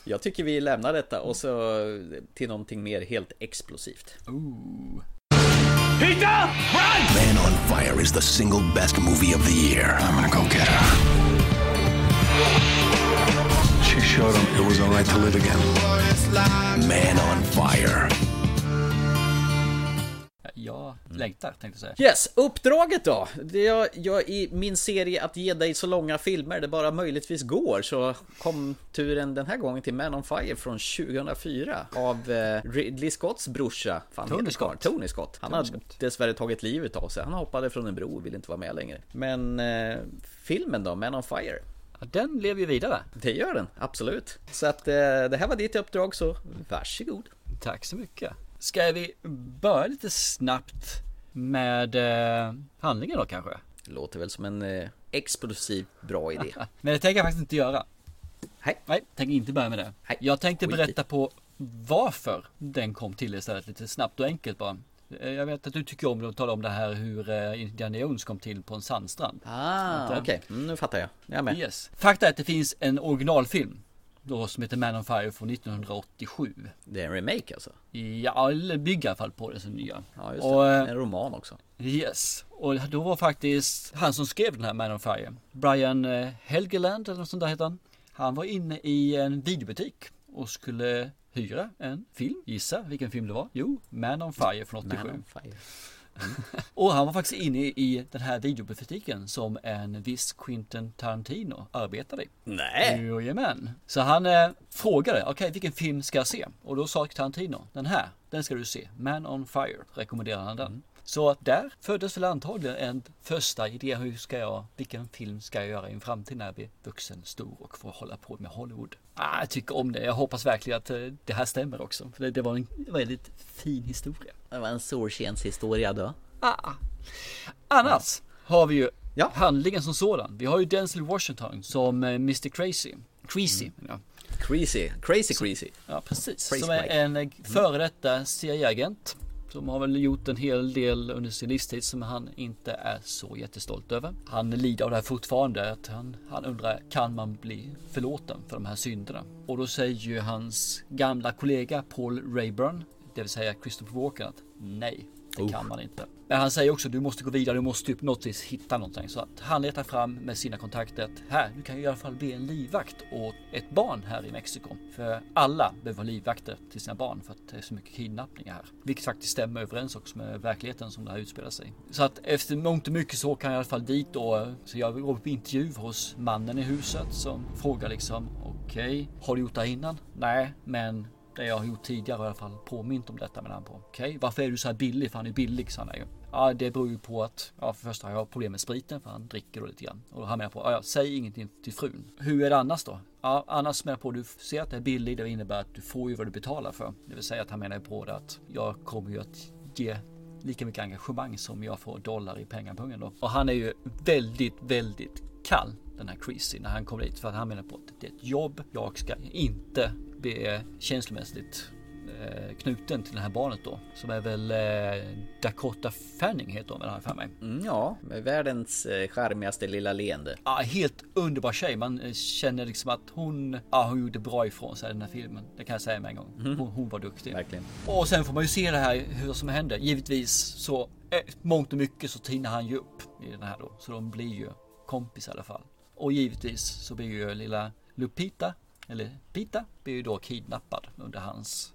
Jag tycker vi lämnar detta och så till någonting mer helt explosivt. Ooh. Man on Fire is the single best movie of the year. I'm gonna go get her. She showed him it was all right to live again. Man on Fire. Jag längtar tänkte jag säga. Yes, uppdraget då? Det jag, jag i min serie att ge dig så långa filmer det bara möjligtvis går så kom turen den här gången till Man on Fire från 2004 av eh, Ridley Scotts brorsa. Fan, Tony Scott. Tony Scott. Han Tony har Scott. dessvärre tagit livet av sig. Han hoppade från en bro och ville inte vara med längre. Men eh, filmen då, Man on Fire? Ja, den lever ju vidare. Det gör den, absolut. Så att eh, det här var ditt uppdrag så varsågod. Tack så mycket. Ska vi börja lite snabbt med eh, handlingen då kanske? Det låter väl som en eh, explosiv bra idé. Men det tänker jag faktiskt inte göra. Nej. Nej, tänker inte börja med det. Nej, Jag tänkte berätta på varför den kom till istället lite snabbt och enkelt bara. Eh, Jag vet att du tycker om att tala om det här hur eh, Indiana Jones kom till på en sandstrand. Ah, eh, okej. Mm, nu fattar jag. Jag är med. Yes. Fakta är att det finns en originalfilm då som heter Man on Fire från 1987. Det är en remake alltså? Ja, eller bygger i alla fall på det som nya. Ja, just det. eh, En roman också. Yes, och då var faktiskt han som skrev den här Man on Fire, Brian eh, Helgeland eller något sånt där heter han. Han var inne i en videobutik och skulle hyra en film. Gissa vilken film det var? Jo, Man on Fire från 87. Man on fire. Och han var faktiskt inne i den här videobutiken som en viss Quentin Tarantino arbetade i. Nej! Jajamän. Så han eh, frågade, okej vilken film ska jag se? Och då sa Tarantino, den här, den ska du se. Man on Fire, rekommenderar han den. Så där föddes väl antagligen en första idé, hur ska jag, vilken film ska jag göra i en framtid när jag blir vuxen, stor och får hålla på med Hollywood. Ah, jag tycker om det, jag hoppas verkligen att eh, det här stämmer också. För det, det var en väldigt fin historia. Det var en solskenshistoria då. Ah. Annars har vi ju Ja. handlingen som sådan. Vi har ju Denzel Washington som eh, Mr Crazy. Crazy, ja. Crazy, crazy crazy. Ja, precis. Crazy som är en eh, före detta CIA-agent. Som har väl gjort en hel del under sin livstid som han inte är så jättestolt över. Han lider av det här fortfarande. Att han, han undrar, kan man bli förlåten för de här synderna? Och då säger ju hans gamla kollega Paul Rayburn, det vill säga Christopher Walken, att nej, det kan man inte. Men han säger också du måste gå vidare, du måste typ något vis hitta någonting. Så att han letar fram med sina kontakter att här, du kan ju i alla fall bli en livvakt åt ett barn här i Mexiko. För alla behöver livvakter till sina barn för att det är så mycket kidnappningar här. Vilket faktiskt stämmer överens också med verkligheten som det här utspelar sig. Så att efter mångt och mycket så kan jag i alla fall dit då. Så jag går på intervju hos mannen i huset som frågar liksom okej, har du gjort det här innan? Nej, men det jag har gjort tidigare i alla fall påmint om detta med han på. Okej, varför är du så här billig? För han är billig, sa han ju. Ja, det beror ju på att, ja, för första har jag problem med spriten för han dricker då lite grann. Och då har han med på, ja, ja, säg ingenting till frun. Hur är det annars då? Ja, annars menar jag på, du ser att det är billigt, det innebär att du får ju vad du betalar för. Det vill säga att han menar på det att jag kommer ju att ge lika mycket engagemang som jag får dollar i pengapungen då. Och han är ju väldigt, väldigt kall den här Creasy när han kommer dit för att han menar på att det är ett jobb. Jag ska inte bli känslomässigt eh, knuten till det här barnet då. Som är väl eh, Dakota Fanning heter hon väl jag för mig. Mm, ja, med världens eh, charmigaste lilla leende. Ja, helt underbar tjej. Man känner liksom att hon, ja, hon gjorde bra ifrån sig i den här filmen. Det kan jag säga med en gång. Hon, hon var duktig. Verkligen. Och sen får man ju se det här hur som händer. Givetvis så eh, mångt och mycket så tinar han ju upp i den här då. Så de blir ju kompis i alla fall. Och givetvis så blir ju lilla Lupita, eller Pita, blir ju då kidnappad under hans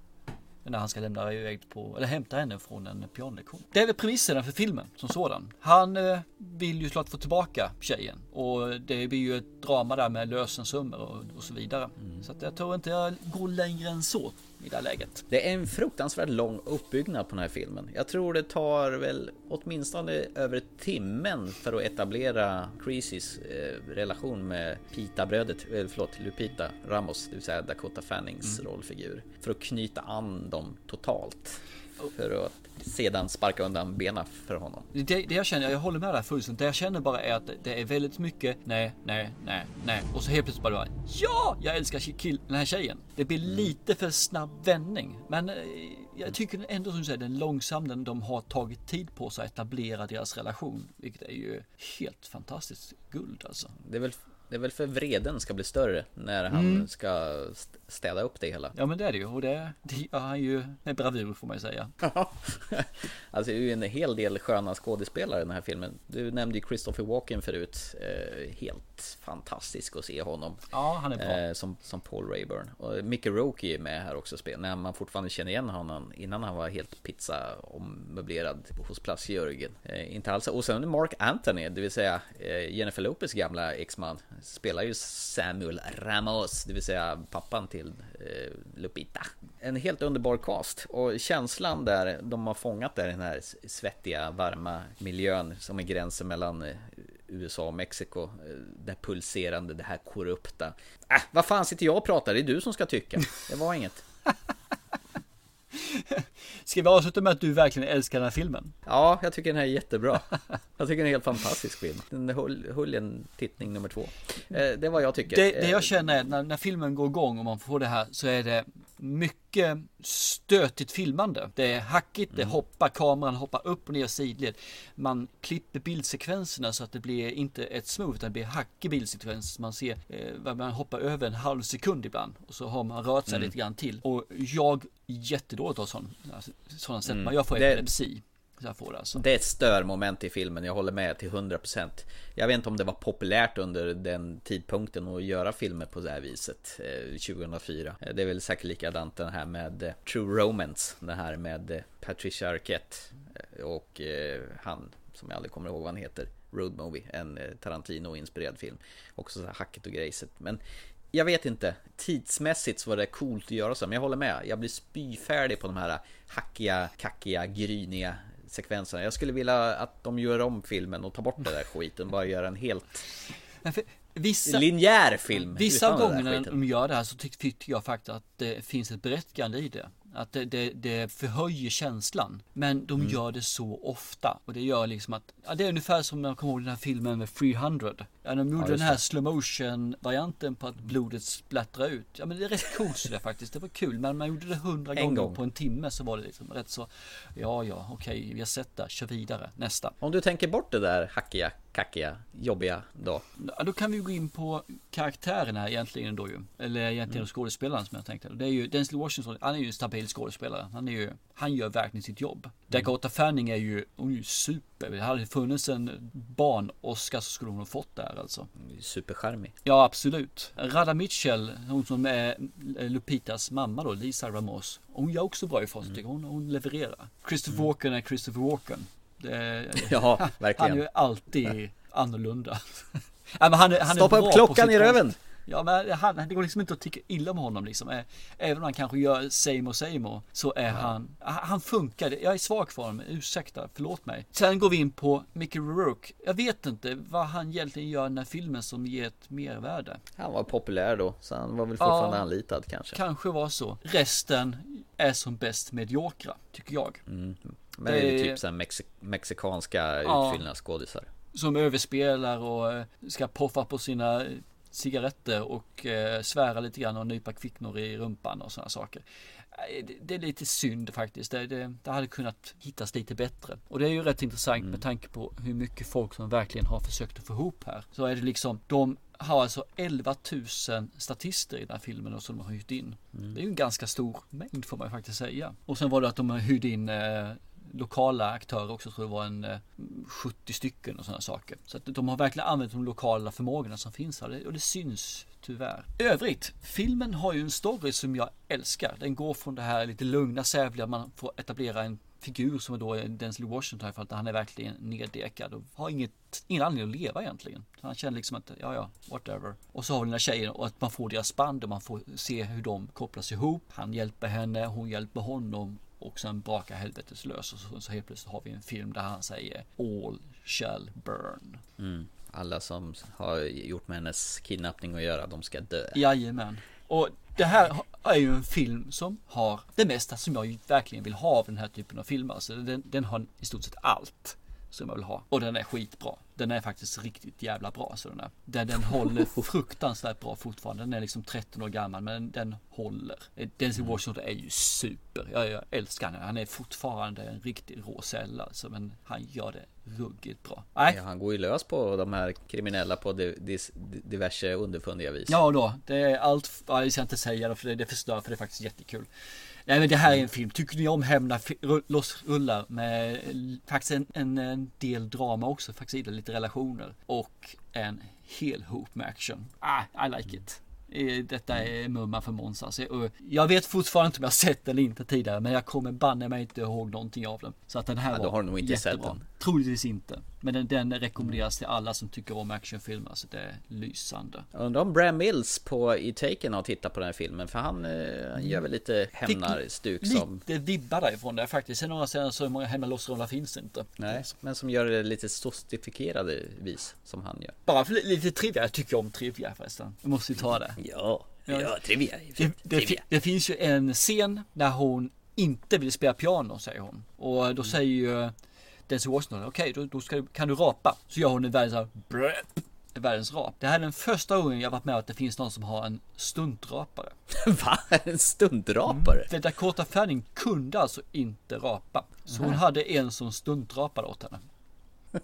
när han ska lämna iväg på, eller hämta henne från en pianolektion. Det är väl premisserna för filmen som sådan. Han eh, vill ju såklart få tillbaka tjejen och det blir ju ett drama där med lösensummor och, och så vidare. Så att jag tror inte jag går längre än så i det här läget. Det är en fruktansvärt lång uppbyggnad på den här filmen. Jag tror det tar väl åtminstone över timmen för att etablera Creasys eh, relation med Pita-brödet, eh, förlåt, Lupita Ramos, det vill säga Dakota Fannings rollfigur. För att knyta an dem totalt. För att sedan sparka undan benen för honom. Det, det jag känner, jag håller med där fullständigt. Det jag känner bara är att det är väldigt mycket nej, nej, nej, nej. Och så helt plötsligt bara ja, jag älskar kill, den här tjejen. Det blir lite för snabb vändning. Men eh, jag tycker ändå som du säger, den är långsam. Den, de har tagit tid på sig att etablera deras relation. Vilket är ju helt fantastiskt guld alltså. Det är väl, det är väl för vreden ska bli större när han ska st- städa upp det hela. Ja men det är det ju. Och det, det gör han ju med bravur får man ju säga. alltså det är ju en hel del sköna skådespelare i den här filmen. Du nämnde ju Christopher Walken förut. Eh, helt fantastisk att se honom. Ja, han är bra. Eh, som, som Paul Rayburn. Och Mickey Rourke är med här också. När man fortfarande känner igen honom innan han var helt pizza ommöblerad hos Plats-Jörgen. Eh, inte alls. Och sen Mark Anthony, det vill säga eh, Jennifer Lopez gamla exman. Spelar ju Samuel Ramos, det vill säga pappan till eh, Lupita. En helt underbar cast. Och känslan där de har fångat där den här svettiga, varma miljön som är gränsen mellan eh, USA och Mexiko. Eh, Det här pulserande, det här korrupta. Äh, vad fan sitter jag och pratar? Det är du som ska tycka. Det var inget. Ska vi avsluta med att du verkligen älskar den här filmen? Ja, jag tycker den här är jättebra. Jag tycker den är en helt fantastisk film. Den höll, en tittning nummer två. Eh, Det är vad jag tycker. Det, det Eh, jag känner är när, när filmen går igång och man får det här så är det mycket stötigt filmande. Det är hackigt, det hoppar, kameran hoppar upp och ner sidled. Man klipper bildsekvenserna så att det blir inte ett smooth, utan det blir hackig bildsekvens. Man ser, eh, man hoppar över en halv sekund ibland och så har man rört sig lite grann till. Och jag jättedåligt av sån, alltså, sådana sätt. Man jag får Det- epilepsi. Jag får det alltså. Det är ett störmoment i filmen, jag håller med till 100% Jag vet inte om det var populärt under den tidpunkten att göra filmer på det här viset eh, 2004 eh, Det är väl säkert likadant den här med eh, True Romance Den här med Patricia Arquette och han som jag aldrig kommer ihåg vad han heter Road Movie, en Tarantino-inspirerad film Också så här hacket och grejset Men jag vet inte, tidsmässigt så var det coolt att göra så, men jag håller med. Jag blir spyfärdig på de här hackiga, kackiga, gryniga sekvenserna. Jag skulle vilja att de gör om filmen och tar bort den där skiten, bara göra en helt vissa, linjär film. Vissa utan den där gånger när skiten. de gör det här så tyck- tyckte jag faktiskt att det finns ett berättigande i det. Att det, det, det förhöjer känslan. Men de Mm. gör det så ofta. Och det gör liksom att, ja, det är ungefär som jag kommer ihåg den här filmen med 300. Ja, de gjorde just den här slow motion varianten på att blodet splattrar ut. Ja men det är rätt coolt så det faktiskt. Det var kul. Men man gjorde det hundra gånger gång. på en timme så var det liksom rätt så, ja ja okej vi har sett det, kör vidare, nästa. Om du tänker bort det där hackiga, kackiga, jobbiga. Ja, då kan vi gå in på karaktärerna egentligen då ju. Eller egentligen Mm. skådespelaren som jag tänkte. Det är ju Denzel Washington, han är ju en stabil skådespelare. Han är ju, han gör verkligen sitt jobb. Dakota Fanning är ju, hon är ju super. Det hade funnits en barn-Oscar så skulle hon ha fått där alltså. Supercharmig. Ja, absolut. Radha Mitchell, hon som är Lupitas mamma då, Lisa Ramos. Hon gör också bra ifrån sig, tycker hon. Hon levererar. Christopher Walken är Christopher Walken. Det, Ja, Han är verkligen. ju alltid annorlunda. ja, men han han Stoppa upp klockan i röven! Ja men han, det går liksom inte att tycka illa om honom liksom. Ä- Även om han kanske gör same och same och så är han, han funkar. Jag är svag för honom, ursäkta, förlåt mig. Sen går vi in på Mickey Rourke. Jag vet inte vad han egentligen gör i den här filmen som ger ett mervärde. Han var populär då, så han var väl fortfarande Ja. anlitad kanske. Kanske var så. Resten är som bäst mediokra, tycker jag. Men det är ju typ såhär mexi- mexikanska Ja. utfyllnadsskådisar. som överspelar och eh, ska poffa på sina cigaretter och eh, svära lite grann och nypa kvicknor i rumpan och sådana saker. Eh, Det, det är lite synd faktiskt. Det, det, det hade kunnat hittas lite bättre. Och det är ju rätt intressant med tanke på hur mycket folk som verkligen har försökt att få ihop här. Så är det liksom, de har alltså 11 000 statister i den här filmen och som de har hyrt in. Det är ju en ganska stor mängd får man ju faktiskt säga. Och sen var det att de har hyrt in eh, lokala aktörer också, tror det var en eh, 70 stycken och sådana saker. Så att de har verkligen använt de lokala förmågorna som finns här och det, syns tyvärr. I övrigt, filmen har ju en story som jag älskar. Den går från det här lite lugna, sävliga, man får etablera en figur som är då är Denzel Washington här för att han är verkligen neddekad och har inget, ingen anledning att leva egentligen. Så han känner liksom att, ja ja, whatever. Och så har vi den här tjejen och att man får deras band och man får se hur de kopplas ihop. Han hjälper henne, hon hjälper honom och sen brakar helvetet lös och så, så helt plötsligt har vi en film där han säger All shall burn. Alla som har gjort med hennes kidnappning att göra, de ska dö. Jajamän. Och det här är ju en film som har det mesta som jag verkligen vill ha av den här typen av filmer. Alltså den, den har i stort sett allt som jag vill ha. Och den är skitbra. Den är faktiskt riktigt jävla bra. Så den, är. Den, den håller fruktansvärt bra fortfarande. Den är liksom 13 år gammal men den håller. Denzel Washington är ju super. Jag, jag älskar honom. Han är fortfarande en riktig råsäll alltså. Men han gör det ruggigt bra. Nej, Ja, han går ju lös på de här kriminella på diverse underfundiga vis. Ja då, det är allt, ja, jag ska inte säga det för det, det förstör för det är faktiskt jättekul. Nej men det här är en film, tycker ni om Hämna loss rullar med eh, faktiskt en, en, en del drama också, faktiskt lite relationer och en hel hop med action. Ah, I like it. Eh, Detta är mumma för Måns alltså. Och Jag vet fortfarande inte om jag sett den eller inte tidigare men jag kommer banne mig inte ihåg någonting av den. Så att den här Ja, var inte sett jättebra. den. Troligtvis inte. Men den, den rekommenderas till alla som tycker om actionfilmer. Alltså det är lysande. Jag undrar om Bram Mills på i Taken har tittat på den här filmen för han, eh, han gör väl lite hämnarstuk som Lite vibbar därifrån där faktiskt. Sen några ställen så många hemma lossrullar finns det inte. Nej, men som gör det lite sostifikerade vis som han gör. Bara för li- lite trivia. Jag tycker om trivia förresten. Jag måste ju ta det. Ja, ja, trivia. Det, det, fi- det finns ju en scen där hon inte vill spela piano säger hon. Och då säger ju Denzel Washington, okej då, då ska, du- kan du rapa. Så gör hon en värld såhär bröp. världens rap. Det här är den första gången jag varit med att det finns någon som har en stuntrapare. Va? En stundrapare? För Dakota Fanning kunde alltså inte rapa. Så hon hade en som stuntrapade åt henne.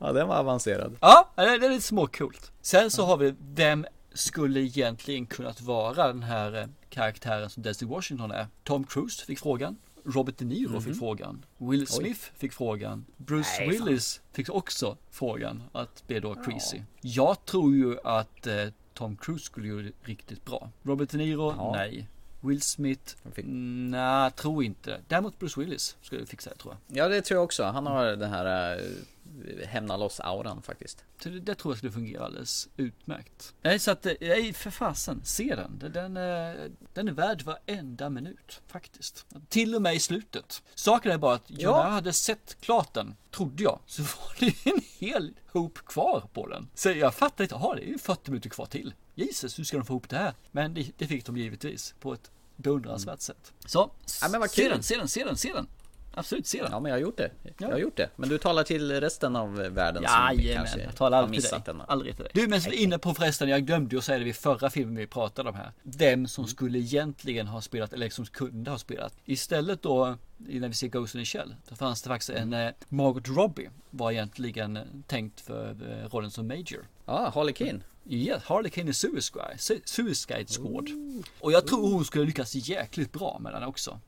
Ja, den var avancerad. Ja, det är, det är lite småcoolt. Sen så har vi, vem skulle egentligen kunnat vara den här eh, karaktären som Desi Washington är? Tom Cruise fick frågan. Robert De Niro fick frågan. Will Smith fick frågan. Bruce Nej, fan. Willis fick också frågan att bli då Creasy. Jag tror ju att eh, Tom Cruise skulle göra det riktigt bra. Robert De Niro, Ja. nej. Will Smith, nej, tror inte. Däremot Bruce Willis skulle fixa det tror jag. Ja, det tror jag också. Han har den här hämna loss-auran faktiskt. Så det, det tror jag skulle fungera alldeles utmärkt. Nej, så att, eh, nej, för fasen, se den. Den- Den, är- den är värd varenda minut, faktiskt. Till och med i slutet. Saken är bara att jag, Ja. när jag hade sett klart den, trodde jag, så var det en hel hop kvar på den. Så jag fattade inte, jaha, det är ju 40 minuter kvar till. Jesus, hur ska de få ihop det här? Men det, det fick de givetvis på ett beundransvärt sätt. Så, Mm. Ja, men vad se den, se den, se den, se den. Absolut, se den. Ja, men jag har gjort det. Jag har gjort det. Men du talar till resten av världen som Jajamän, kanske jag talar har aldrig till missat dig. den. Aldrig till dig. Du, men så inne på förresten, jag glömde ju att säga det vid förra filmen vi pratade om här. Vem som Mm. skulle egentligen ha spelat, eller som kunde ha spelat. Istället då, när vi ser Ghost in the Shell, så fanns det faktiskt en Mm. eh, Margot Robbie var egentligen eh, tänkt för eh, rollen som Major. Ja, Harley Quinn. Ja, Harley Quinn i Suicide, Su- Suicide Squad. Och jag tror hon skulle lyckas jäkligt bra med den också.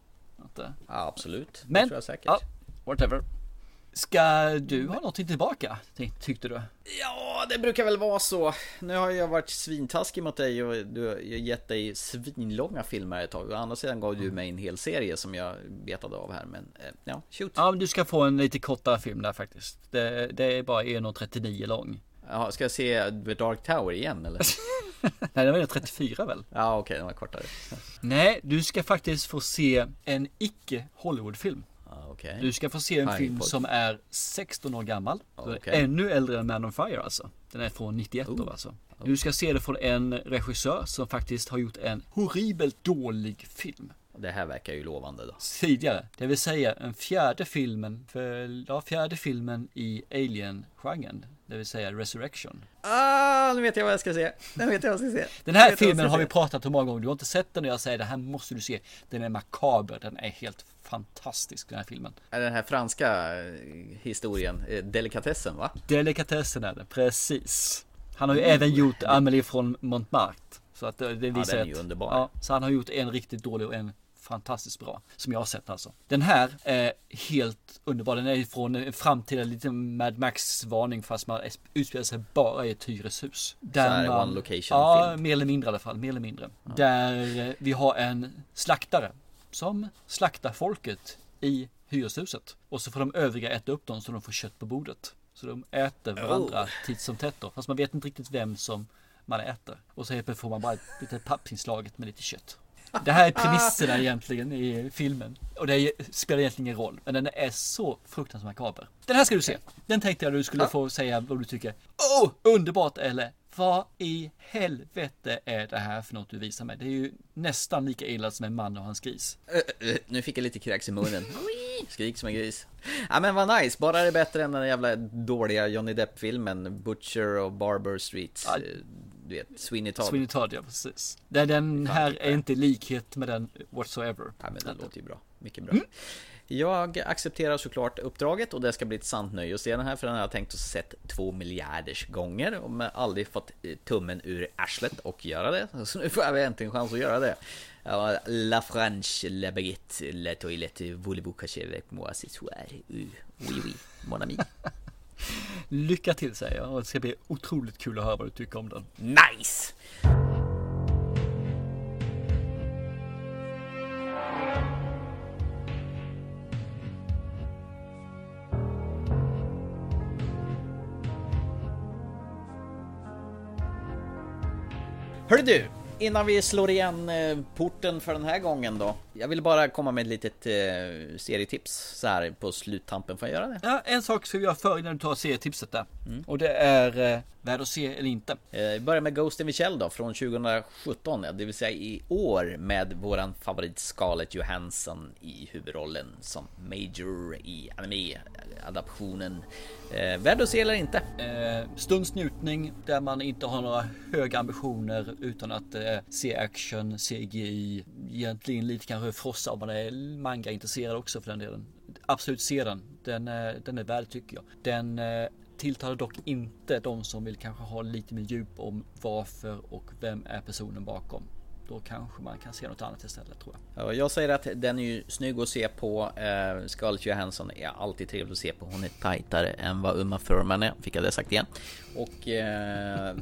Eh, Ja, absolut. men, det tror jag säkert. ja, whatever. Ska du ha någonting tillbaka, ty- tyckte du? Ja, det brukar väl vara så. Nu har jag varit svintaskig mot dig och du har gett dig svinlånga filmer ett tag. Å andra sidan gav du mig en hel serie som jag betade av här. Men eh, ja, shoot. Ja, men du ska få en lite kortare film där faktiskt. Det, det är bara 1.39 lång. Jaha, ska jag se The Dark Tower igen eller? Nej, det var 34 väl? Ja, okej, den var kortare. Nej, du ska faktiskt få se en icke Hollywoodfilm. Okej. Du ska få se en Aj, film folk. som är 16 år gammal. Okej. Ännu äldre än Man on Fire alltså. Den är från 91 år alltså. Du ska se det från en regissör som faktiskt har gjort en horribelt dålig film. Det här verkar ju lovande då. tidigare. Det vill säga en fjärde filmen, för, ja, fjärde filmen i Alien-genren. Det vill säga Resurrection. Ah, nu vet jag vad jag ska se. Nu vet jag vad jag ska se. Den här filmen har vi pratat om många gånger. Du har inte sett den och jag säger det här måste du se. Den är makaber. Den är helt fantastisk den här filmen. Är Den här franska eh, historien, eh, delikatessen va? Delikatessen är det, precis. Han har ju även gjort Amelie från Montmartre. Så att det, det visar den är ju att- underbar. Ja, så han har gjort en riktigt dålig och en fantastiskt bra. Som jag har sett alltså. Den här är helt underbar. Den är från en framtida lite Mad Max-varning fast man utspelar sig bara i ett hyreshus. Där här man, one location Ja, film. mer eller mindre i alla fall. Mer eller mindre. Där eh, vi har en slaktare som slaktar folket i hyreshuset. Och så får de övriga äta upp dem så de får kött på bordet. Så de äter varandra titt som tätt då. Fast man vet inte riktigt vem som man äter. Och så helt plötsligt får man bara ett litet pappinslaget med lite kött. Det här är premisserna egentligen i filmen. Och det spelar egentligen ingen roll. Men den är så fruktansvärt makaber. Den här ska du se. Den tänkte jag du skulle få säga vad du tycker. Åh, underbart eller vad i helvete är det här för något du visar mig? Det är ju nästan lika illa som en man och hans gris. Eh, eh, Nu fick jag lite kräks i munnen. Skrik som en gris. Ja men vad nice, bara det är bättre än den jävla dåliga Johnny Depp-filmen Butcher och Barber Street. Ja. Du vet, Sweeney Todd. Sweeney Todd, ja precis. Den, den här är inte likhet med den whatsoever. Ja men det låter ju bra, mycket Mm. bra. Jag accepterar såklart uppdraget och det ska bli ett sant nöje att se den här för den har jag tänkt att sett två miljarders gånger och men aldrig fått eh, tummen ur arslet och göra det. Så nu får jag äntligen chans att göra det. La Franche, La Baguette, La Toilette, Voulez-vous cacher avec moi ce soir? Uh, Oui, oui, mon ami. Lycka till säger jag och det ska bli otroligt kul att höra vad du tycker om den. Nice! Hörru du! Innan vi slår igen eh, porten för den här gången då. Jag vill bara komma med ett litet eh, serietips så här på sluttampen. Får jag göra det? Ja, en sak ska vi göra före innan du tar serietipset där. Och det är eh, värd att se eller inte. Eh, Vi börjar med Ghost in the Shell då, från 2017, ja, det vill säga i år med våran favorit Scarlett Johansson i huvudrollen som Major i anime-adaptionen. Eh, värd att se eller inte? Eh, stunds njutning där man inte har några höga ambitioner utan att eh, se action, CGI, egentligen lite kanske frossa om man är manga-intresserad också för den delen. Absolut se den. Den, eh, den är värd tycker jag. Den eh, tilltalar dock inte de som vill kanske ha lite mer djup om varför och vem är personen bakom. Då kanske man kan se något annat istället tror jag. Jag säger att den är ju snygg att se på. Eh, Scarlett Johansson är alltid trevlig att se på. Hon är tajtare än vad Uma Thurman är, fick jag det sagt igen. Och eh,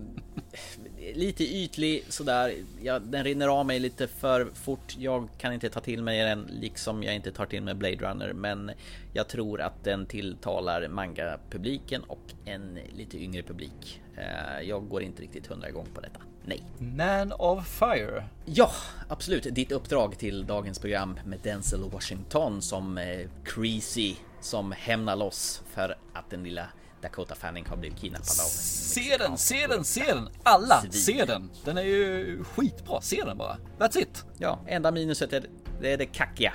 lite ytlig sådär. Ja, den rinner av mig lite för fort. Jag kan inte ta till mig den, liksom jag inte tar till mig Blade Runner. Men jag tror att den tilltalar manga-publiken och en lite yngre publik. Eh, jag går inte riktigt hundra gånger på detta. Nej. Man of Fire. Ja, absolut. Ditt uppdrag till dagens program med Denzel Washington som eh, Creasy som hämnar loss för att den lilla Dakota Fanning har blivit kidnappad av Se den, se den, se den! Alla, Svin. se den! Den är ju skitbra, se den bara. That's it! Ja, enda minuset är det, är det kackiga.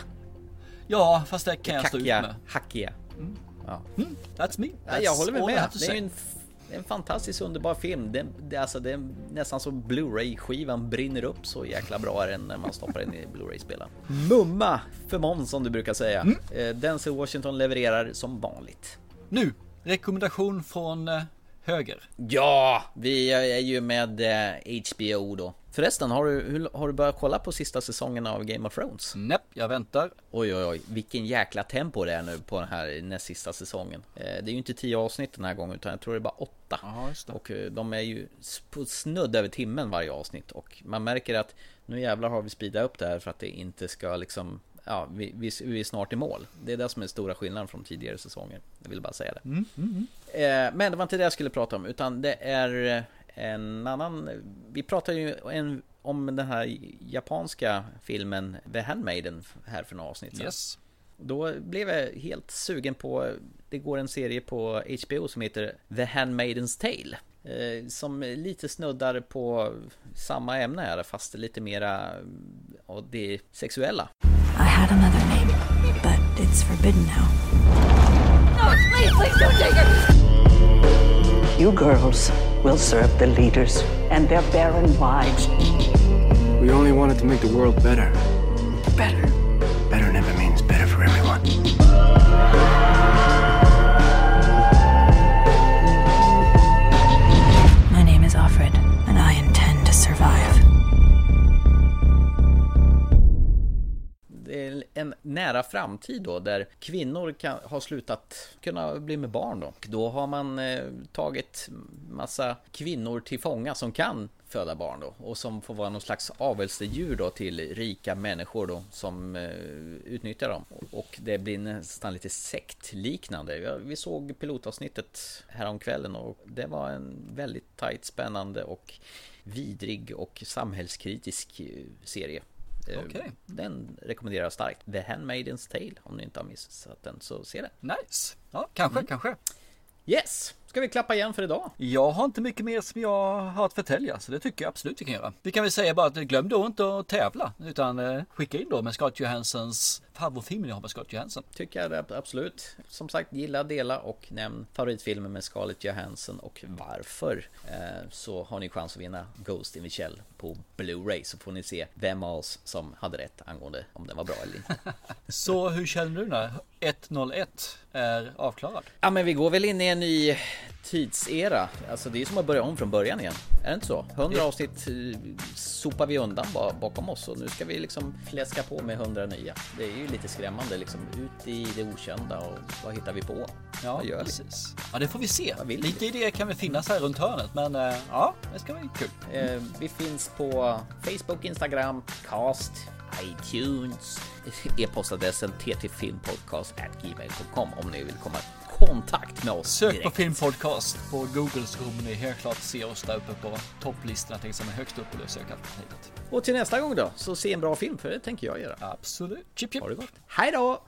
Ja, fast det kan jag stå ut Kackiga, med. hackiga. Ja. That's me. Ja, jag håller med. med. Det är en, en fantastiskt underbar film. Det, det, alltså, det är nästan så Blu-ray-skivan brinner upp så jäkla bra är den när man stoppar den i Blu-ray-spelaren. Mumma för Måns som du brukar säga. Mm. Eh, Denzel Washington levererar som vanligt. Nu, rekommendation från eh, höger. Ja, vi är ju med eh, HBO då. Förresten, har du, har du börjat kolla på sista säsongen av Game of Thrones? Näpp, jag väntar. Oj, oj, oj, vilken jäkla tempo det är nu på den här näst sista säsongen. Eh, Det är ju inte tio avsnitt den här gången, utan jag tror det är bara åtta. Det. Och eh, de är ju snudd över timmen varje avsnitt. Och man märker att nu jävlar har vi speedat upp det här för att det inte ska liksom Ja, vi, vi, vi är snart i mål. Det är det som är stora skillnaden från tidigare säsonger. Jag vill bara säga det. Eh, Men det var inte det jag skulle prata om, utan det är en annan... Vi pratade ju en, om den här japanska filmen The Handmaiden här för några avsnitt sedan. Yes. Då blev jag helt sugen på, det går en serie på HBO som heter The Handmaidens Tale. Eh, som lite snuddar på samma ämne här fast lite mera, och det sexuella. I had another name, but it's forbidden now. You girls will serve the leaders and their barren wives. We only wanted to make the world better. Better. En nära framtid då där kvinnor kan, har slutat kunna bli med barn då. Då har man eh, tagit massa kvinnor till fånga som kan föda barn då och som får vara någon slags avelsdjur då till rika människor då som eh, utnyttjar dem. Och det blir nästan lite sektliknande. Vi såg pilotavsnittet häromkvällen och det var en väldigt tight, spännande och vidrig och samhällskritisk eh, serie. Eh, Okej. Den rekommenderar jag starkt. The Handmaidens Tale, om ni inte har missat den så se den. Nice. Ja, kanske, Mm. kanske. Yes! Ska vi klappa igen för idag? Jag har inte mycket mer som jag har att förtälja, så det tycker jag absolut vi kan göra. Vi kan väl säga bara att glöm då inte att tävla, utan eh, skicka in då med Scarlett Johanssons favoritfilm ni har med Scarlett Johansson. Tycker jag det, absolut. Som sagt, gilla, dela och nämn favoritfilmen med Scarlett Johansson och varför. Eh, så har ni chans att vinna Ghost in the Shell på Blu-ray så får ni se vem av oss som hade rätt angående om den var bra eller inte. Så hur känner du när 101 är avklarad? Ja men vi går väl in i en ny tidsera. Alltså det är som att börja om från början igen. Är det inte så? 100 avsnitt eh, sopar vi undan bakom oss och nu ska vi liksom fläska på med 100 nya. Det är ju lite skrämmande liksom. Ut i det okända och vad hittar vi på? Ja, vad gör vi? precis. Ja, det får vi se. Vi? Lite idéer kan väl finnas här runt hörnet, men eh, ja, det ska bli kul. Eh, vi finns på Facebook, Instagram, Cast, iTunes, e-postadressen ttfilmpodcast@gmail.com om ni vill komma kontakt med oss Sök direkt. på filmpodcast på Google så kommer ni helt klart se oss där uppe på topplistorna, tänk som är högst upp på det sökalternativet. Och till nästa gång då, så se en bra film, för det tänker jag göra. Absolut. Chip chip. Ha det gott. Hej då!